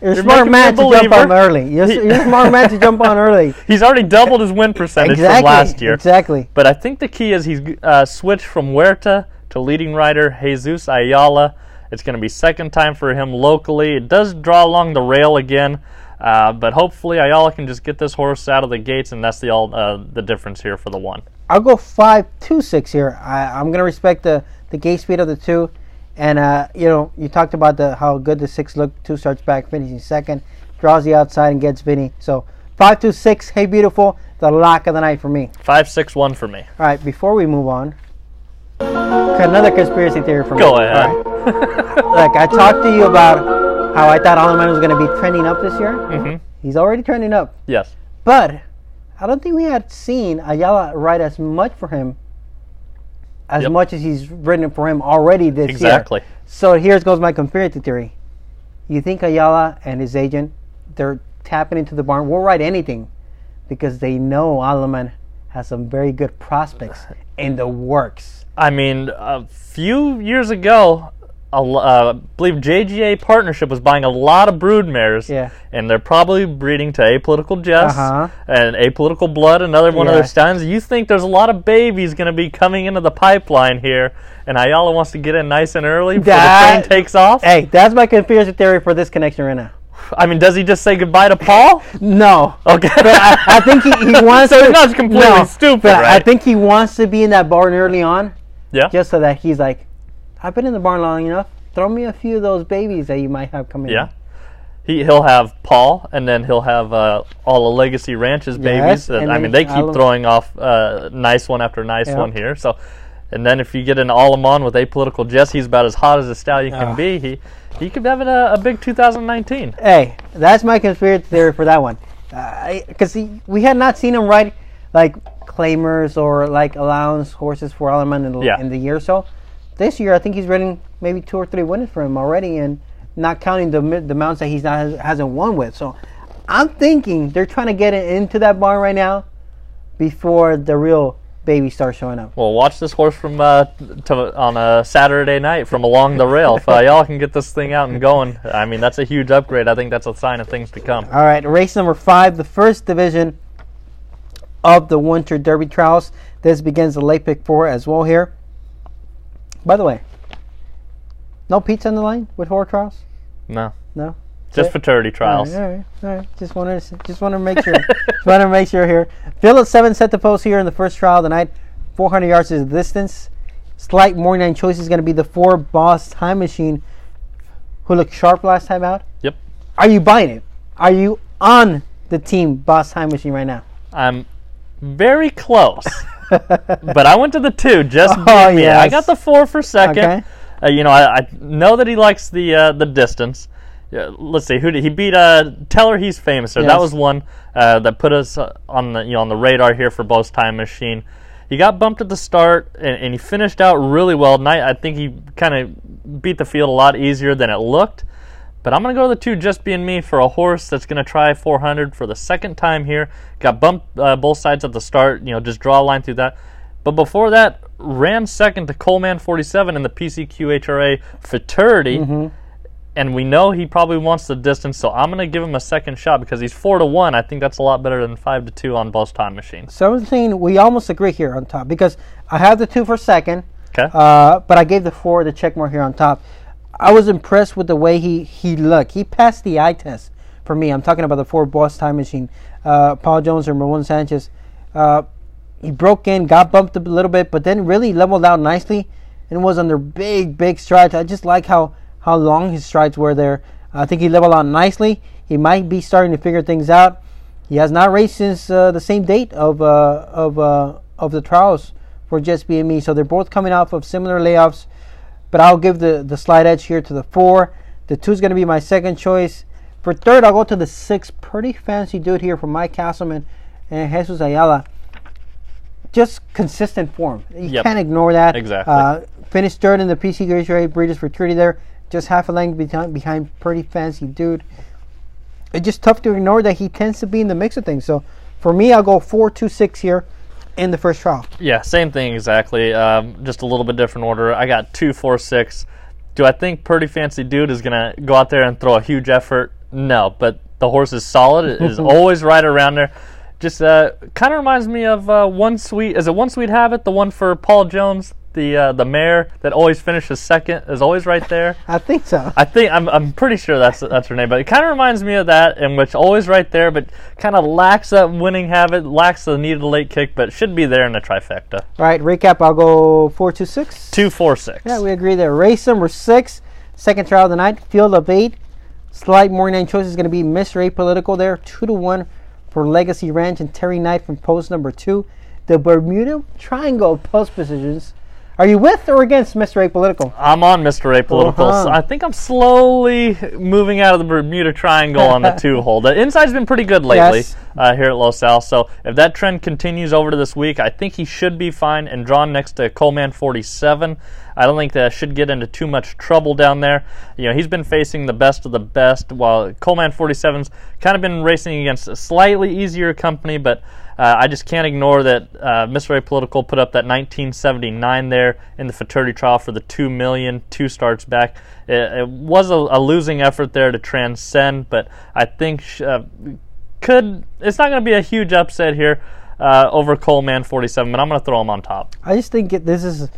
You're a smart making me a man to jump on early. You're, you're a smart man to jump on early. he's already doubled his win percentage exactly. from last year. Exactly. But I think the key is he's uh, switched from Huerta to leading rider Jesus Ayala. It's going to be second time for him locally. It does draw along the rail again, uh, but hopefully Ayala can just get this horse out of the gates, and that's the all uh, the difference here for the one. I'll go five two six here. I, I'm gonna respect the the gate speed of the two, and uh, you know you talked about the how good the six looked. Two starts back, finishing second, draws the outside and gets Vinny. So five two six. Hey, beautiful. The lock of the night for me. Five six one for me. All right, before we move on, another conspiracy theory for me. Go ahead. Right. Look, I talked to you about how I thought Alderman was going to be trending up this year. hmm He's already trending up, Yes. but I don't think we had seen Ayala ride as much for him as Yep. much as he's ridden for him already this year. Exactly. So here goes my conspiracy theory. You think Ayala and his agent, they're tapping into the barn, will ride anything because they know Alaman has some very good prospects in the works. I mean, a few years ago, a uh, I believe JGA Partnership was buying a lot of brood mares, Yeah. and they're probably breeding to Apollitical Jess Uh-huh. and apolitical Blood, another one of their stallions. You think there's a lot of babies going to be coming into the pipeline here, and Ayala wants to get in nice and early before That- the train takes off? Hey, that's my conspiracy theory for this connection right now. I mean, does he just say goodbye to Paul? No. Okay. But I, I think he, he wants So to. completely no, stupid, but I think he wants to be in that barn early on, yeah. just so that he's like, I've been in the barn long enough. Throw me a few of those babies that you might have coming. Yeah. He, he'll have Paul, and then he'll have uh, all the Legacy Ranches babies. Yes, that- I mean, they keep throwing off uh, nice one after nice Yeah. one here. So, and then if you get an Alamon with Apollitical Jess, he's about as hot as a stallion can Ah. be. He he could have a, a big 2019. Hey, that's my conspiracy theory for that one. Because we had not seen him ride like claimers or like allowance horses for Alleman in, the- Yeah. in the year or so. This year, I think he's running maybe two or three winners for him already, and not counting the the mounts that he's not hasn't won with. So, I'm thinking they're trying to get it into that barn right now before the real baby starts showing up. Well, watch this horse from uh, to, on a Saturday night from along the rail. if uh, y'all can get this thing out and going, I mean, that's a huge upgrade. I think that's a sign of things to come. All right, race number five, the first division of the Winter Derby trials. This begins the late pick four as well here. By the way, no pizza on the line with horror trials. No, No. just Okay. futurity All trials. right, all right, all right. Just wanted to, just want to make sure. just want to make sure here. Phil at seven set the post here in the first trial of the night. 400 yards is the distance. Slight morning line choice is going to be the four Boss Time Machine, who looked sharp last time out. Yep. Are you buying it? Are you on the team Boss Time Machine right now? I'm very close. but I went to the two. Just Oh, beat me. I got the four for second. Okay. Uh, you know, I, I know that he likes the uh, the distance. Yeah, let's see who did he beat? Uh, Teller, he's famous. there. That was one uh, that put us uh, on the you know on the radar here for Bo's Time Machine. He got bumped at the start and, and he finished out really well. Night, I think he kind of beat the field a lot easier than it looked. But I'm going to go to the two just being me for a horse that's going to try 400 for the second time here. Got bumped uh, both sides at the start, you know, just draw a line through that. But before that, ran second to Coleman 47 in the PCQHRA Futurity. And we know he probably wants the distance, so I'm going to give him a second shot because he's 4 to 1. I think that's a lot better than 5 to 2 on both time machines. So I'm saying we almost agree here on top because I have the two for second, Okay? uh, but I gave the four the check more here on top. I was impressed with the way he he looked. He passed the eye test for me. I'm talking about the four Boss Time Machine, uh, Paul Jones or Marlon Sanchez. Uh, he broke in, got bumped a little bit, but then really leveled out nicely and was under big, big strides. I just like how, how long his strides were there. I think he leveled out nicely. He might be starting to figure things out. He has not raced since uh, the same date of uh, of uh, of the trials for Just BME. So they're both coming off of similar layoffs. But I'll give the, the slight edge here to the four. The two is going to be my second choice. For third, I'll go to the six. Pretty fancy dude here from Mike Castleman and Jesus Ayala. Just consistent form. You Yep. can't ignore that. Exactly. Uh, finished third in the PCQHRA Breeders' Futurity there. Just half a length behind, behind pretty fancy dude. It's just tough to ignore that he tends to be in the mix of things. So for me, I'll go four, two, six here in the first trial. Yeah, same thing exactly. Um, just a little bit different order. I got two, four, six. Do I think Pretty Fancy Dude is gonna go out there and throw a huge effort? No, but the horse is solid. It is always right around there. Just uh, kind of reminds me of uh, one sweet. Is it one sweet habit? The one for Paul Jones, the uh, the mare that always finishes second, is always right there. I think so. I think I'm, I'm pretty sure that's that's her name, but it kind of reminds me of that, in which always right there, but kind of lacks that winning habit, lacks the needed late kick, but should be there in the trifecta. All right, recap. I'll go four, two, six. Two, four, six. Yeah, we agree there. Race number six, second trial of the night, field of eight. Slight morning line choice is going to be Mr. Ray Political there, two to one for Legacy Ranch and Terry Knight from post number two. The Bermuda Triangle post positions. Are you with or against Mr. A Political? I'm on Mr. A Political. Uh-huh. So I think I'm slowly moving out of the Bermuda Triangle on the two hole. The inside's been pretty good lately Yes. uh, here at Los Al. So if that trend continues over to this week, I think he should be fine and drawn next to Coleman 47. I don't think that should get into too much trouble down there. You know, he's been facing the best of the best, while Coleman 47's kind of been racing against a slightly easier company, but uh, I just can't ignore that uh. A Political put up that 1979 there in the futurity trial for the two million, two starts back. It, it was a, a losing effort there to transcend, but I think uh, could it's not going to be a huge upset here uh, over Coleman 47, but I'm going to throw him on top. I just think it, this is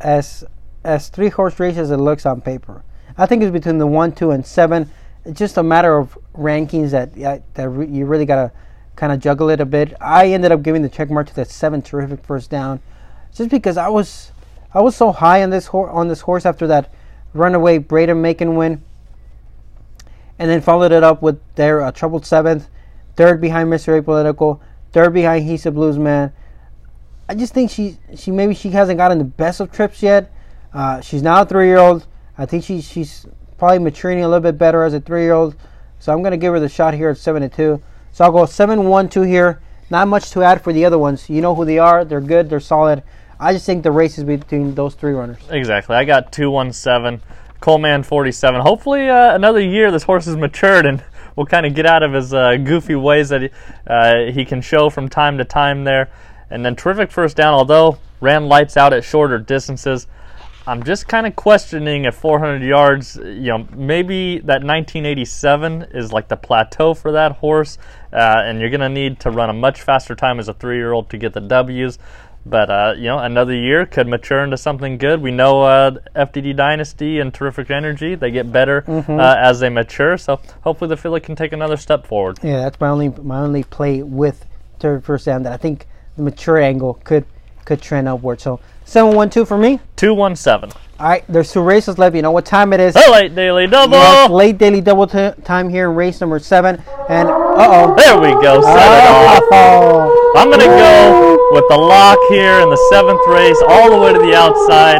as as three horse race as it looks on paper. I think it's between the one, two, and seven. It's just a matter of rankings that yeah, that re- you really gotta kind of juggle it a bit. I ended up giving the check mark to that seven terrific first down, just because I was I was so high on this horse on this horse after that runaway Braden Macon win, and then followed it up with their uh, troubled seventh, third behind Mr. Apolitical, third behind He's a Blues Man. I just think she she maybe she hasn't gotten the best of trips yet. Uh, she's now a three year old. I think she, she's probably maturing a little bit better as a three year old. So I'm gonna give her the shot here at seven to two. So I'll go seven one two here. Not much to add for the other ones. You know who they are. They're good. They're solid. I just think the race is between those three runners. Exactly. I got 217, Coleman 47. Hopefully, uh, another year this horse has matured and will kind of get out of his uh, goofy ways that he, uh, he can show from time to time there. And then terrific first down, although ran lights out at shorter distances. I'm just kind of questioning if 400 yards, you know, maybe that 1987 is like the plateau for that horse, uh, and you're going to need to run a much faster time as a three year old to get the W's. But, uh, you know, another year could mature into something good. We know uh, FDD Dynasty and Terrific Energy, they get better uh, as they mature. So hopefully the filly can take another step forward. Yeah, that's my only my only play with third first down that I think the mature angle could could trend upward. So seven one two for me. 217. All right, there's two races left. You know what time it is? The late daily double. Yes, late daily double t- time here in race number seven. And uh oh. There we go. Set it off. Oh. I'm going to go with the lock here in the seventh race, all the way to the outside.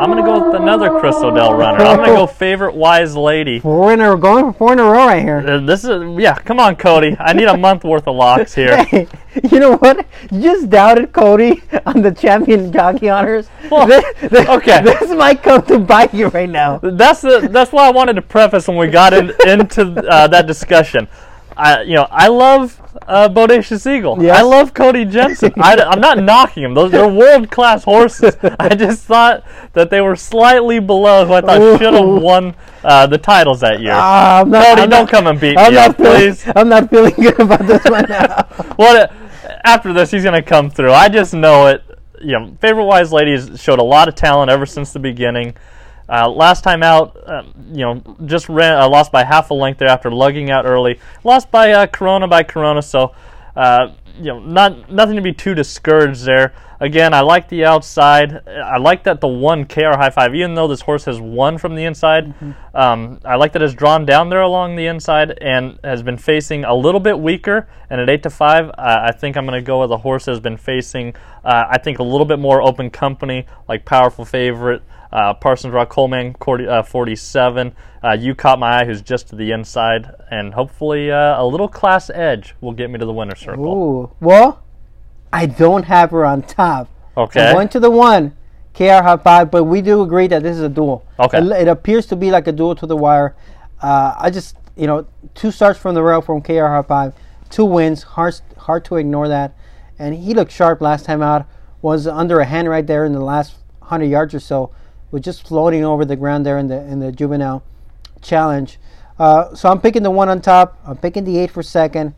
I'm to go with another Chris Odell runner. I'm to go favorite wise lady. Four in a going for four in a row right here. Uh, This is yeah. Come on, Cody. I need a month worth of locks here. Hey, you know what? You just doubted Cody on the champion jockey honors. Well, This- this- okay. This might come to bite you right now. That's the that's why I wanted to preface when we got in, into uh, that discussion. I you know I love uh, Bodacious Eagle. Yes. I love Cody Jensen. I, am not knocking him; those they're world class horses. I just thought that they were slightly below who I thought should have won uh, the titles that year. Ah, I'm not, Cody, I'm don't not- come and beat I'm me not up, feeling, please. I'm not feeling good about this one now. what after this he's gonna come through. I just know it. You know, favorite wise ladies showed a lot of talent ever since the beginning. Uh, last time out, um, you know, just ran uh, lost by half a length there after lugging out early. Lost by uh, Corona by Corona, so uh, you know, not nothing to be too discouraged there. Again, I like the outside. I like that the one KR high five, even though this horse has won from the inside. Um, I like that it's drawn down there along the inside and has been facing a little bit weaker. And at eight to five, uh, I think I'm going to go with a horse has been facing, uh, I think, a little bit more open company, like powerful favorite Uh, Parsons Rock Coleman, 40, uh, 47. Uh, you caught my eye, who's just to the inside, and hopefully uh, a little class edge will get me to the winner's circle. Ooh. Well, I don't have her on top. Okay. I went to the one, KR Hot 5, but we do agree that this is a duel. Okay. It, it appears to be like a duel to the wire. Uh, I just, you know, two starts from the rail from KR Hot 5, two wins. Hard, hard to ignore that. And he looked sharp last time out. Was under a hand right there in the last 100 yards or so. Was just floating over the ground there in the in the juvenile challenge. Uh, so I'm picking the one on top. I'm picking the eight for second.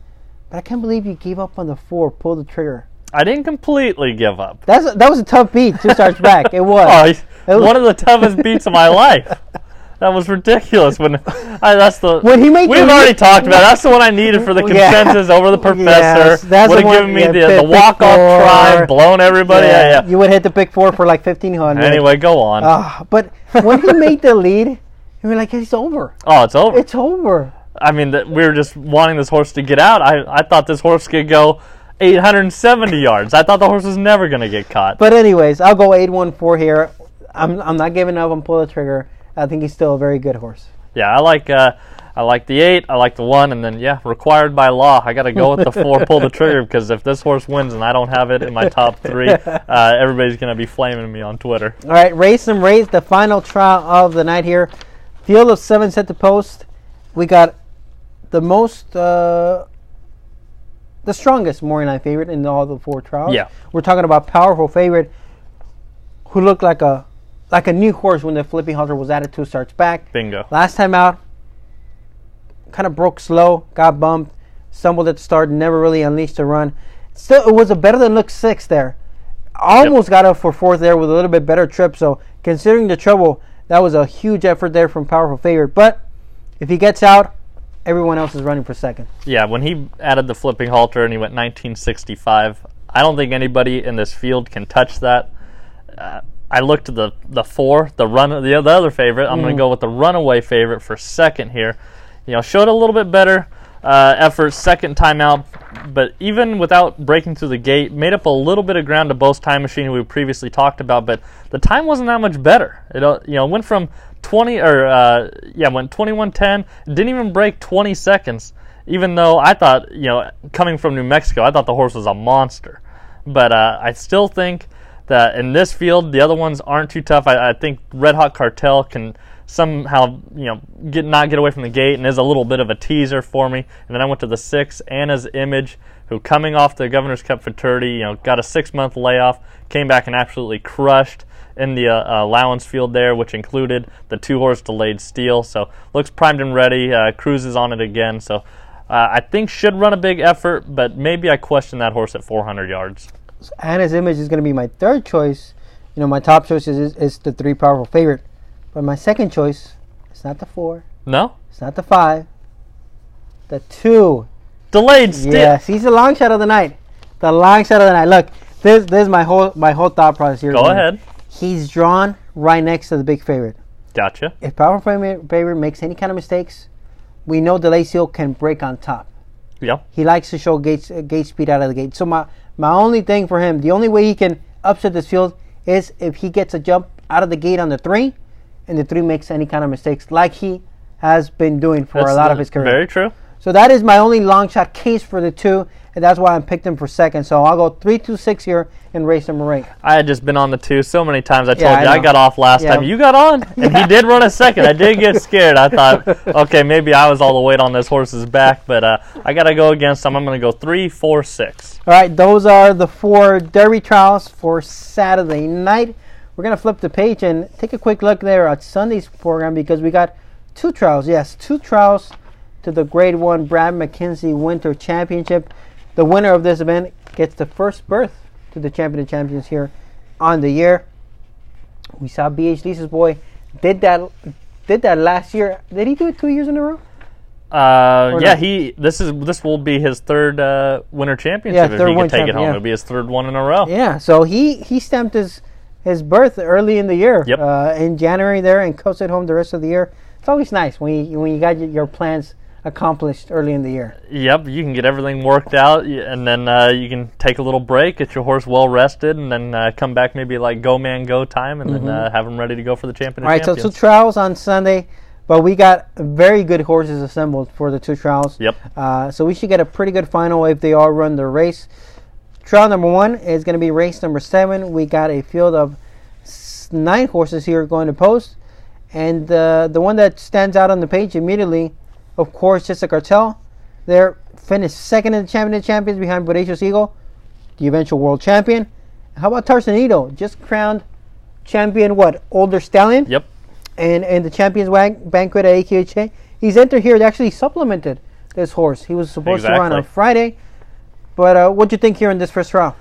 But I can't believe you gave up on the four. Pull the trigger. I didn't completely give up. That's that was a tough beat. Two starts back. It was. Oh, It was- one of the toughest beats of my life. That was ridiculous. When I, that's the When he made the we've already talked about. it. That's the one I needed for the Yeah. consensus over the professor. Yes, that's would have given me yeah, the, pick- the walk off try, blown everybody. Yeah, yeah. You would hit the pick four for like fifteen hundred. Anyway, go on. Ah, but when he made the lead, you were like, "It's over. oh, it's over. It's over." I mean, that we were just wanting this horse to get out. I, I thought this horse could go 870 yards. I thought the horse was never going to get caught. But anyways, I'll go eight one four here. I'm I'm not giving up on pull the trigger. I think he's still a very good horse. Yeah, I like uh, I like the eight. I like the one, and then yeah, required by law, I got to go with the four. pull the trigger because if this horse wins and I don't have it in my top three, uh, everybody's gonna be flaming me on Twitter. All right, race and race, the final trial of the night here. Field of seven set to post. We got the most, uh, the strongest morning line favorite in all the four trials. Yeah. we're talking about powerful favorite who looked like a like a new horse when the flipping halter was added two starts back. Bingo. Last time out, kind of broke slow, got bumped, stumbled at the start, never really unleashed a run. Still, it was a better than look six there. Almost got up for fourth there with a little bit better trip. So, considering the trouble, that was a huge effort there from powerful favorite. But if he gets out, everyone else is running for second. Yeah, when he added the flipping halter and he went 1965, I don't think anybody in this field can touch that. Uh, I looked at the the four, the run, the, the other favorite. I'm going to go with the runaway favorite for second here. You know, showed a little bit better uh, effort second time out, but even without breaking through the gate, made up a little bit of ground to both time machine, we previously talked about. But the time wasn't that much better. It uh, you know went from 20 or uh, yeah went 21:10, didn't even break 20 seconds. Even though I thought you know coming from New Mexico, I thought the horse was a monster. But uh, I still think that in this field, the other ones aren't too tough. I, I think Red Hot Cartel can somehow, you know, get not get away from the gate and is a little bit of a teaser for me. And then I went to the six, Anna's Image, who coming off the Governor's Cup futurity, you know, got a six month layoff, came back and absolutely crushed in the uh, allowance field there, which included the two horse delayed steel. So looks primed and ready. Uh, cruises on it again. So uh, I think should run a big effort, but maybe I question that horse at 400 yards. Anna's image is going to be my third choice. You know, my top choice is, is, the three powerful favorite. But my second choice, it's not the four, No? it's not the five, the two. Delayed steal. Yes, he's the long shot of the night. The long shot of the night. Look, this this is my whole my whole thought process here. Go ahead. He's drawn right next to the big favorite. Gotcha. If powerful favorite, favorite makes any kind of mistakes, we know delay seal can break on top. Yep. He likes to show gate gate speed out of the gate. So my my only thing for him, the only way he can upset this field is if he gets a jump out of the gate on the three, and the three makes any kind of mistakes, like he has been doing for a lot of his career. Very true. So that is my only long shot case for the two, and that's why I picked him for second. So I'll go three two six here and race number eight. I had just been on the two so many times. I told Yeah, I you I know. got off last Yeah. time. You got on, and he did run a second. I did get scared. I thought, okay, maybe I was all the weight on this horse's back, but uh, I got to go against him. I'm going to go three, four, six. All right, those are the four Derby trials for Saturday night. We're gonna flip the page and take a quick look there at Sunday's program because we got two trials. Yes, two trials to the Grade One Brad McKenzie Winter Championship. The winner of this event gets the first berth to the Champion of Champions here on the year. We saw BH Lisa's boy did that did that last year. Did he do it two years in a row? Uh, yeah, not? he. This is this will be his third uh, winter championship Yeah, if third he can take it home. yeah. It'll be his third one in a row. Yeah, so he he stamped his his birth early in the year. Yep. Uh, in January there and coasted home the rest of the year. It's always nice when you when you got your, your plans accomplished early in the year. Yep, you can get everything worked out, and then uh, you can take a little break, get your horse well rested, and then uh, come back maybe like go man go time, and then uh, have them ready to go for the championship. Mm-hmm. All right, so two trials on Sunday, but we got very good horses assembled for the two trials. Yep. Uh, so we should get a pretty good final if they all run the race. Trial number one is going to be race number seven. We got a field of nine horses here going to post, and uh, the one that stands out on the page immediately, of course, just a cartel. They're finished second in the champion of champions behind Bodacious Eagle, the eventual world champion. How about Tarzanito, just crowned champion? What older stallion? Yep. and and the champions Wag- banquet at AQHA. He's entered here. They actually supplemented this horse. He was supposed to run on Friday, but uh, what do you think here in this first trial?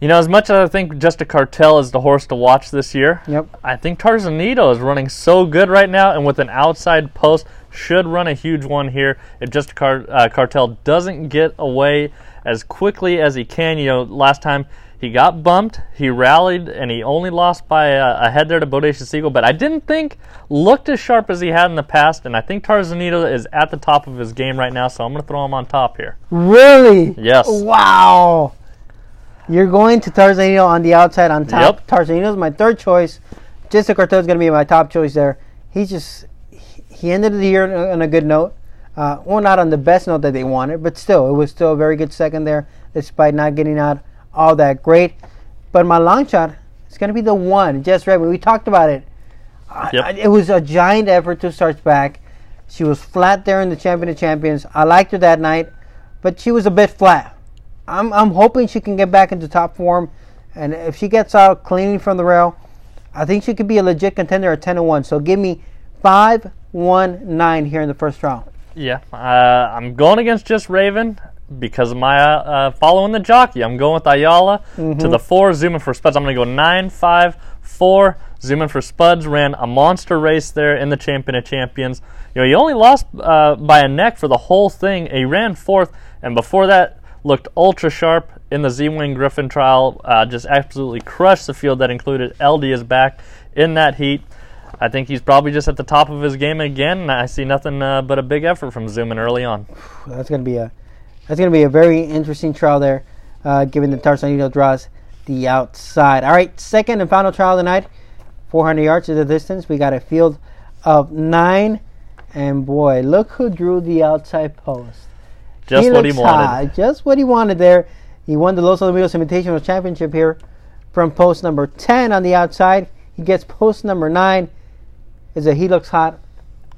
You know, as much as I think Just a Cartel is the horse to watch this year, Yep. I think Tarzanito is running so good right now, and with an outside post, should run a huge one here if Just a Car- uh, Cartel doesn't get away as quickly as he can. You know, last time he got bumped, he rallied, and he only lost by a, a head there to Bodacious Eagle, but I didn't think looked as sharp as he had in the past, and I think Tarzanito is at the top of his game right now, so I'm going to throw him on top here. Really? Yes. Wow. You're going to Tarzanito on the outside on top. Yep. Tarzanito's my third choice. Jessica is going to be my top choice there. He just he- he ended the year on a- good note. Uh, well, not on the best note that they wanted, but still, it was still a very good second there, despite not getting out all that great. But my long shot is going to be the one, Jess Redmond. We talked about it. Yep. I- it was a giant effort to start back. She was flat there in the Champion of Champions. I liked her that night, but she was a bit flat. I'm, I'm hoping she can get back into top form, and if she gets out clean from the rail, I think she could be a legit contender at 10 to 1. So give me 5 1 9 here in the first trial. Yeah, uh, I'm going against just Raven because of my uh, uh, following the jockey. I'm going with Ayala to the four, zooming for Spuds. I'm going to go nine, five, four, zooming for Spuds. Ran a monster race there in the Champion of Champions. You know, he only lost uh, by a neck for the whole thing. He ran fourth, and before that, looked ultra sharp in the Z Wayne Griffin trial. Uh, just absolutely crushed the field that included LD is back in that heat. I think he's probably just at the top of his game again. I see nothing uh, but a big effort from Zoomin early on. That's going to be a that's going to be a very interesting trial there, uh, given that Tarzanito draws the outside. All right, second and final trial tonight. 400 yards is the distance. We got a field of nine, and boy, look who drew the outside post. Just what he wanted. hot. Just what he wanted there. He won the Los Alamitos Invitational Championship here from post number 10 on the outside. He gets post number 9. Is a he looks hot.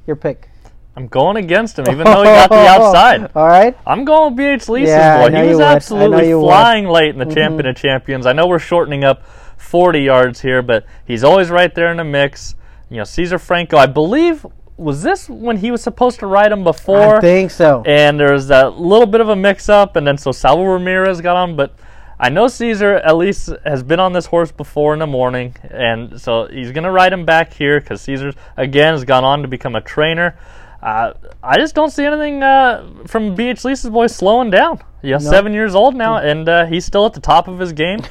Your pick. I'm going against him, even though he got the outside. All right. I'm going BH Lisa's Yeah, boy. He was would. I know absolutely you would. Mm-hmm. flying late in the Champion of Champions. I know we're shortening up 40 yards here, but he's always right there in the mix. You know, Caesar Franco, I believe, was this when he was supposed to ride him before? I think so. and there was that little bit of a mix up, and then so Salvo Ramirez got on, but I know Caesar at least has been on this horse before in the morning, and so he's going to ride him back here because Caesar again has gone on to become a trainer. Uh, I just don't see anything uh, from BH Lisa's boy slowing down. You know, seven years old now, and uh, he's still at the top of his game.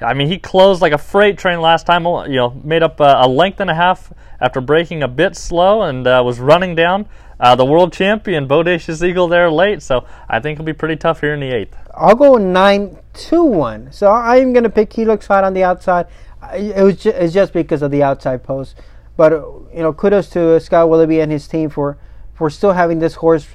I mean, he closed like a freight train last time. You know, made up uh, a length and a half after breaking a bit slow, and uh, was running down uh, the world champion Bodacious Eagle there late. So I think it'll be pretty tough here in the eighth. I'll go nine two one. So I'm gonna pick. He looks hot on the outside. It was ju- it's just because of the outside post. But uh, you know, kudos to Scott Willoughby and his team for for still having this horse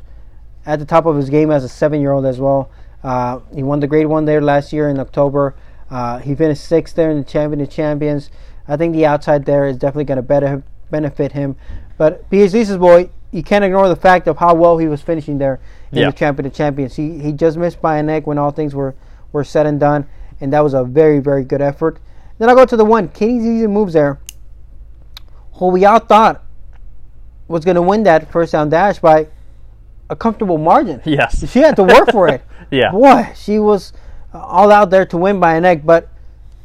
at the top of his game as a seven year old as well. Uh, he won the Grade One there last year in October. Uh, he finished sixth there in the Champion of Champions. I think the outside there is definitely going to better benefit him. But Lisa's boy, you can't ignore the fact of how well he was finishing there in Yeah. the Champion of Champions. He he just missed by a neck when all things were, were said and done, and that was a very very good effort. Then I'll go to the one. Katie's easy moves there. Who we all thought was going to win that first down dash by a comfortable margin. Yes. She had to work for it. Yeah. Boy, she was all out there to win by a neck, but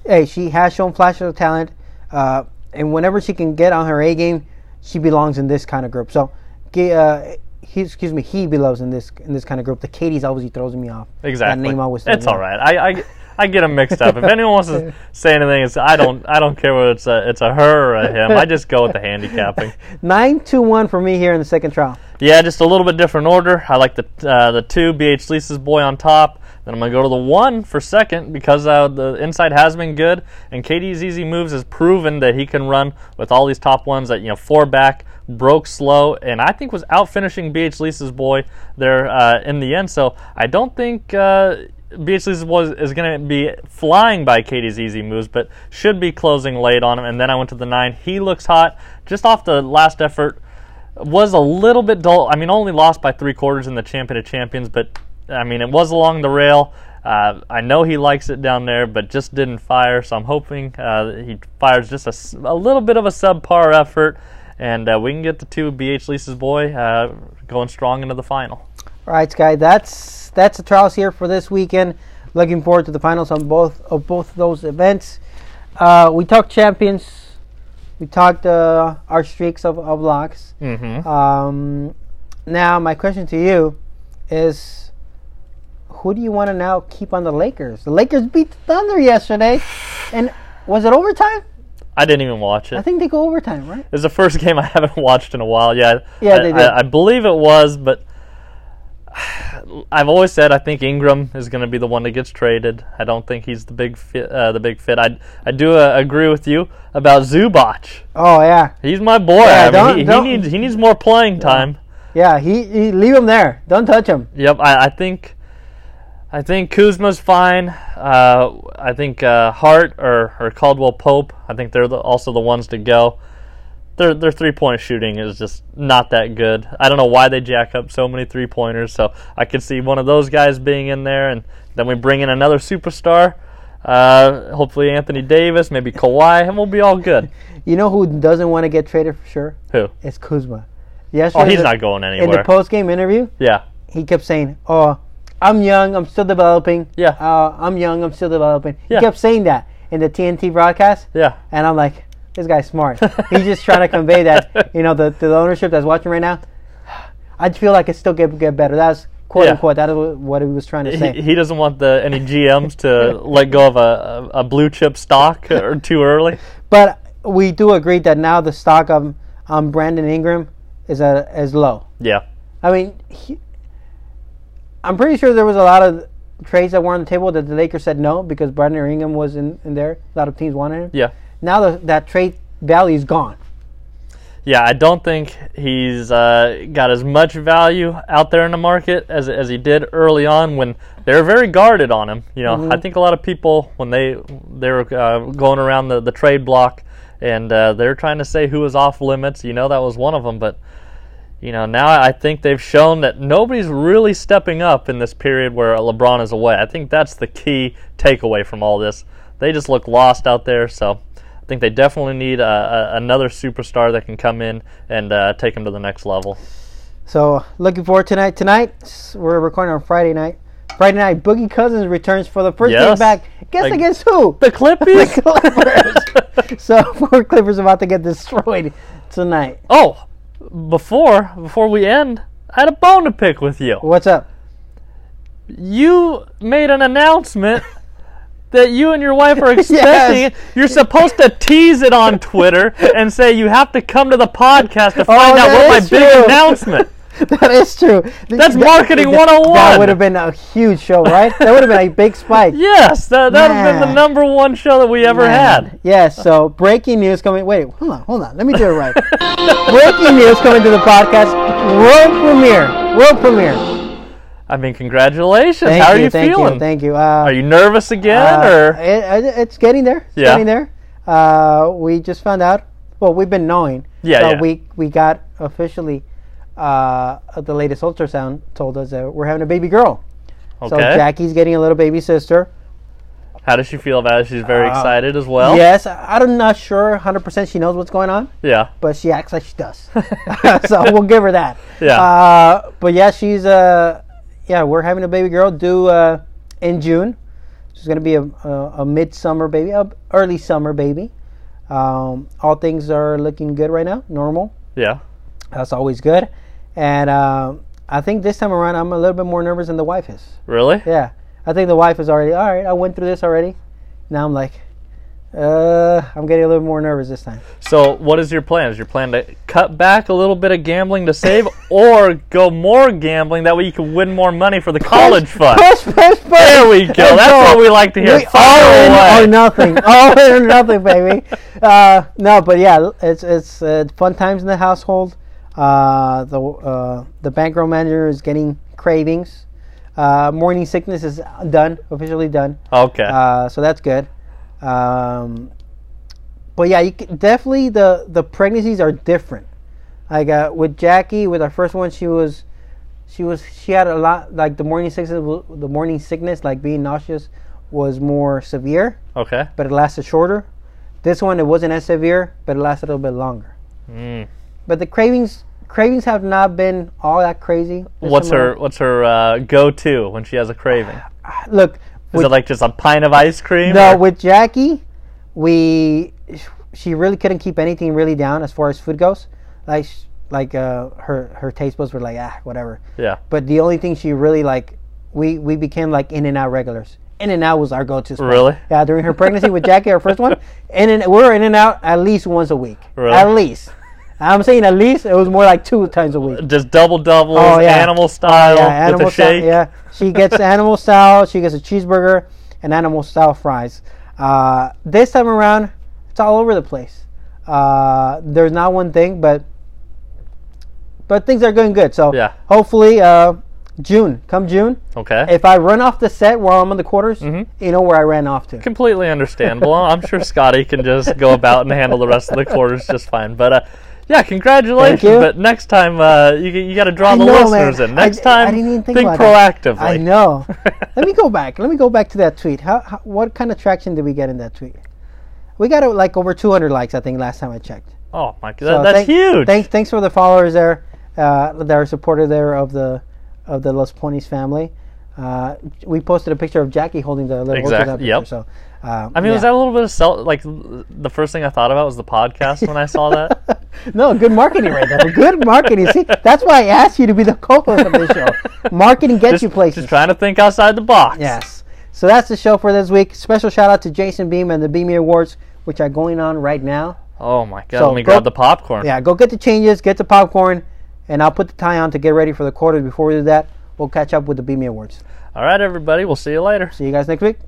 hey, she has shown flashes of talent. Uh, and whenever she can get on her A game, she belongs in this kind of group. So, uh, he, excuse me, he belongs in this in this kind of group. The Katie's always throws me off. Exactly. That name always. it's all off. I, I I get them mixed up. If anyone wants to say anything, it's I don't I don't care whether it's a it's a her or a him. I just go with the handicapping. Nine two one for me here in the second trial. Yeah, just a little bit different order. I like the uh, the two BH Lisa's boy on top. Then I'm gonna go to the one for second because uh, the inside has been good, and KD's easy moves has proven that he can run with all these top ones that you know four back broke slow, and I think was out finishing BH Lisa's boy there uh, in the end. So I don't think. Uh, BH Lisa's boy is going to be flying by KD's easy moves, but should be closing late on him. And then I went to the nine. He looks hot just off the last effort was a little bit dull. I mean, only lost by three quarters in the Champion of Champions, but I mean, it was along the rail. Uh, I know he likes it down there, but just didn't fire. So I'm hoping uh, he fires just a, a, little bit of a subpar effort, and uh, we can get the two BH Lisa's boy uh, going strong into the final. All right, Sky. That's that's the trials here for this weekend. Looking forward to the finals on both of both those events. Uh, we talked champions. We talked uh, our streaks of, of locks. Mm-hmm. Um, now, my question to you is who do you want to now keep on the Lakers? The Lakers beat the Thunder yesterday, and was it overtime? I didn't even watch it. I think they go overtime, right? It's the first game I haven't watched in a while. Yeah, yeah, I, they did. I, I believe it was, but I've always said I think Ingram is going to be the one that gets traded. I don't think he's the big fit. Uh, the big fit. I I do uh, agree with you about Zubac. Oh yeah, he's my boy. Yeah, I don't, mean, he, don't, he, needs he needs more playing time. Yeah, he, he leave him there. Don't touch him. Yep, I, I think I think Kuzma's fine. Uh, I think uh, Hart or, or Caldwell Pope. I think they're the, also the ones to go. Their their three point shooting is just not that good. I don't know why they jack up so many three pointers. So I could see one of those guys being in there, and then we bring in another superstar. Uh, hopefully Anthony Davis, maybe Kawhi, and we'll be all good. You know who doesn't want to get traded for sure? Who? It's Kuzma. Yesterday, oh, he's not going anywhere. In the post game interview, yeah, he kept saying, "Oh, I'm young. I'm still developing. Yeah. Uh, I'm young. I'm still developing. Yeah. He kept saying that in the TNT broadcast. Yeah. And I'm like, this guy's smart. He's just trying to convey that, you know, the, the ownership that's watching right now. I feel like it still get get better. That's quote yeah. unquote. That is what he was trying to say. He, he doesn't want the any GMs to let go of a, a, a blue chip stock or too early. But we do agree that now the stock of um, Brandon Ingram is a is low. Yeah. I mean, he, I'm pretty sure there was a lot of trades that were on the table that the Lakers said no because Brandon Ingram was in, in there. A lot of teams wanted him. Yeah. Now the, that trade value is gone. Yeah, I don't think he's uh, got as much value out there in the market as, as he did early on when they were very guarded on him. You know, mm-hmm. I think a lot of people when they they were uh, going around the, the trade block and uh, they're trying to say who was off limits. You know, that was one of them, but you know, now I think they've shown that nobody's really stepping up in this period where LeBron is away. I think that's the key takeaway from all this. They just look lost out there, so I think they definitely need a, a, another superstar that can come in and uh, take them to the next level. So, looking forward tonight. Tonight, we're recording on Friday night. Friday night, Boogie Cousins returns for the first yes. game back. Guess like against who? The Clippers. the Clippers. so, poor Clippers about to get destroyed tonight. Oh, before before we end, I had a bone to pick with you. What's up? You made an announcement that you and your wife are expecting yes. You're supposed to tease it on Twitter and say you have to come to the podcast to oh, find oh, out what my true. big announcement. that is true. That's marketing 101. That would have been a huge show, right? that would have been a big spike. Yes, that would have been the number one show that we ever Man. had. Yes, so breaking news coming. Wait, hold on, hold on. Let me do it right. breaking news coming to the podcast. World premiere. World premiere. I mean, congratulations. Thank How you, are you thank feeling? You, thank you. Uh, are you nervous again, uh, or it, it's getting there? It's yeah. getting there. Uh, we just found out. Well, we've been knowing. Yeah, yeah. We we got officially uh, the latest ultrasound told us that we're having a baby girl. Okay. So Jackie's getting a little baby sister. How does she feel about it? She's very uh, excited as well. Yes, I'm not sure 100% she knows what's going on. Yeah. But she acts like she does. so we'll give her that. Yeah. Uh, but yeah, she's uh, yeah, we're having a baby girl due uh, in June. She's gonna be a, a, a midsummer baby, a early summer baby. Um, all things are looking good right now, normal. Yeah. That's always good. And uh, I think this time around, I'm a little bit more nervous than the wife is. Really? Yeah. I think the wife is already all right. I went through this already. Now I'm like, uh, I'm getting a little more nervous this time. So, what is your plan? Is your plan to cut back a little bit of gambling to save, or go more gambling that way you can win more money for the college fund? Push, push, push. There we go. Let's That's what we like to hear. We all in or nothing. all in or nothing, baby. Uh, no, but yeah, it's it's uh, fun times in the household. Uh, the uh, the bankroll manager is getting cravings. Uh, morning sickness is done, officially done. Okay. Uh, so that's good. Um, but yeah, you can, definitely the the pregnancies are different. Like uh, with Jackie, with our first one, she was she was she had a lot like the morning sickness. The morning sickness, like being nauseous, was more severe, okay. but it lasted shorter. This one, it wasn't as severe, but it lasted a little bit longer. Mm. But the cravings cravings have not been all that crazy. What's her. What's her uh, go-to when she has a craving? look? Is with- it like just a pint of ice cream? No, or- with Jackie, we she really couldn't keep anything really down as far as food goes. Like like uh, her her taste buds were like ah whatever. yeah. But the only thing she really like we we became like In and Out regulars. In and Out was our go-to. Spot. Really? Yeah, during her pregnancy with Jackie, our first one, In and we're In and Out at least once a week. Really? At least. I'm saying at least. It was more like two times a week. Just double doubles, Oh, yeah. animal style Yeah, animal with a style. shake. Yeah, she gets animal style. She gets a cheeseburger and animal style fries. Uh, this time around, it's all over the place. Uh, there's not one thing, but but things are going good. So Yeah. hopefully, uh, June, come June, Okay. if I run off the set while I'm on the quarters, Mhm. you know where I ran off to. Completely understandable. I'm sure Scotty can just go about and handle the rest of the quarters just fine. But uh, yeah, congratulations. But next time, uh, you you got to draw I the know, listeners man. in. Next I- time, I didn't even think think about that. proactively. I know. Let me go back. Let me go back to that tweet. How, how what kind of traction did we get in that tweet? We got uh, like over 200 likes, I think, last time I checked. Oh my god, So that's thank- huge. Thanks, thanks for the followers there uh, that are supportive there of the of the Los Ponies family. Uh, we posted a picture of Jackie holding the little Exactly, yep. So, um, I mean, was that a little bit of self? Like the first thing I thought about was the podcast when I saw that. no good marketing right there? Good marketing. See, that's why I asked you to be the co-host of this show. Marketing gets just, you places. just trying to think outside the box. Yes. So that's the show for this week. Special shout out to Jason Beam and the Beamy Awards, which are going on right now. Oh my god, So let me go- grab the popcorn. Yeah, go get the changes, get the popcorn, and I'll put the tie on to get ready for the quarters. Before we do that, we'll catch up with the Beamy Awards. All right, everybody. We'll see you later. See you guys next week.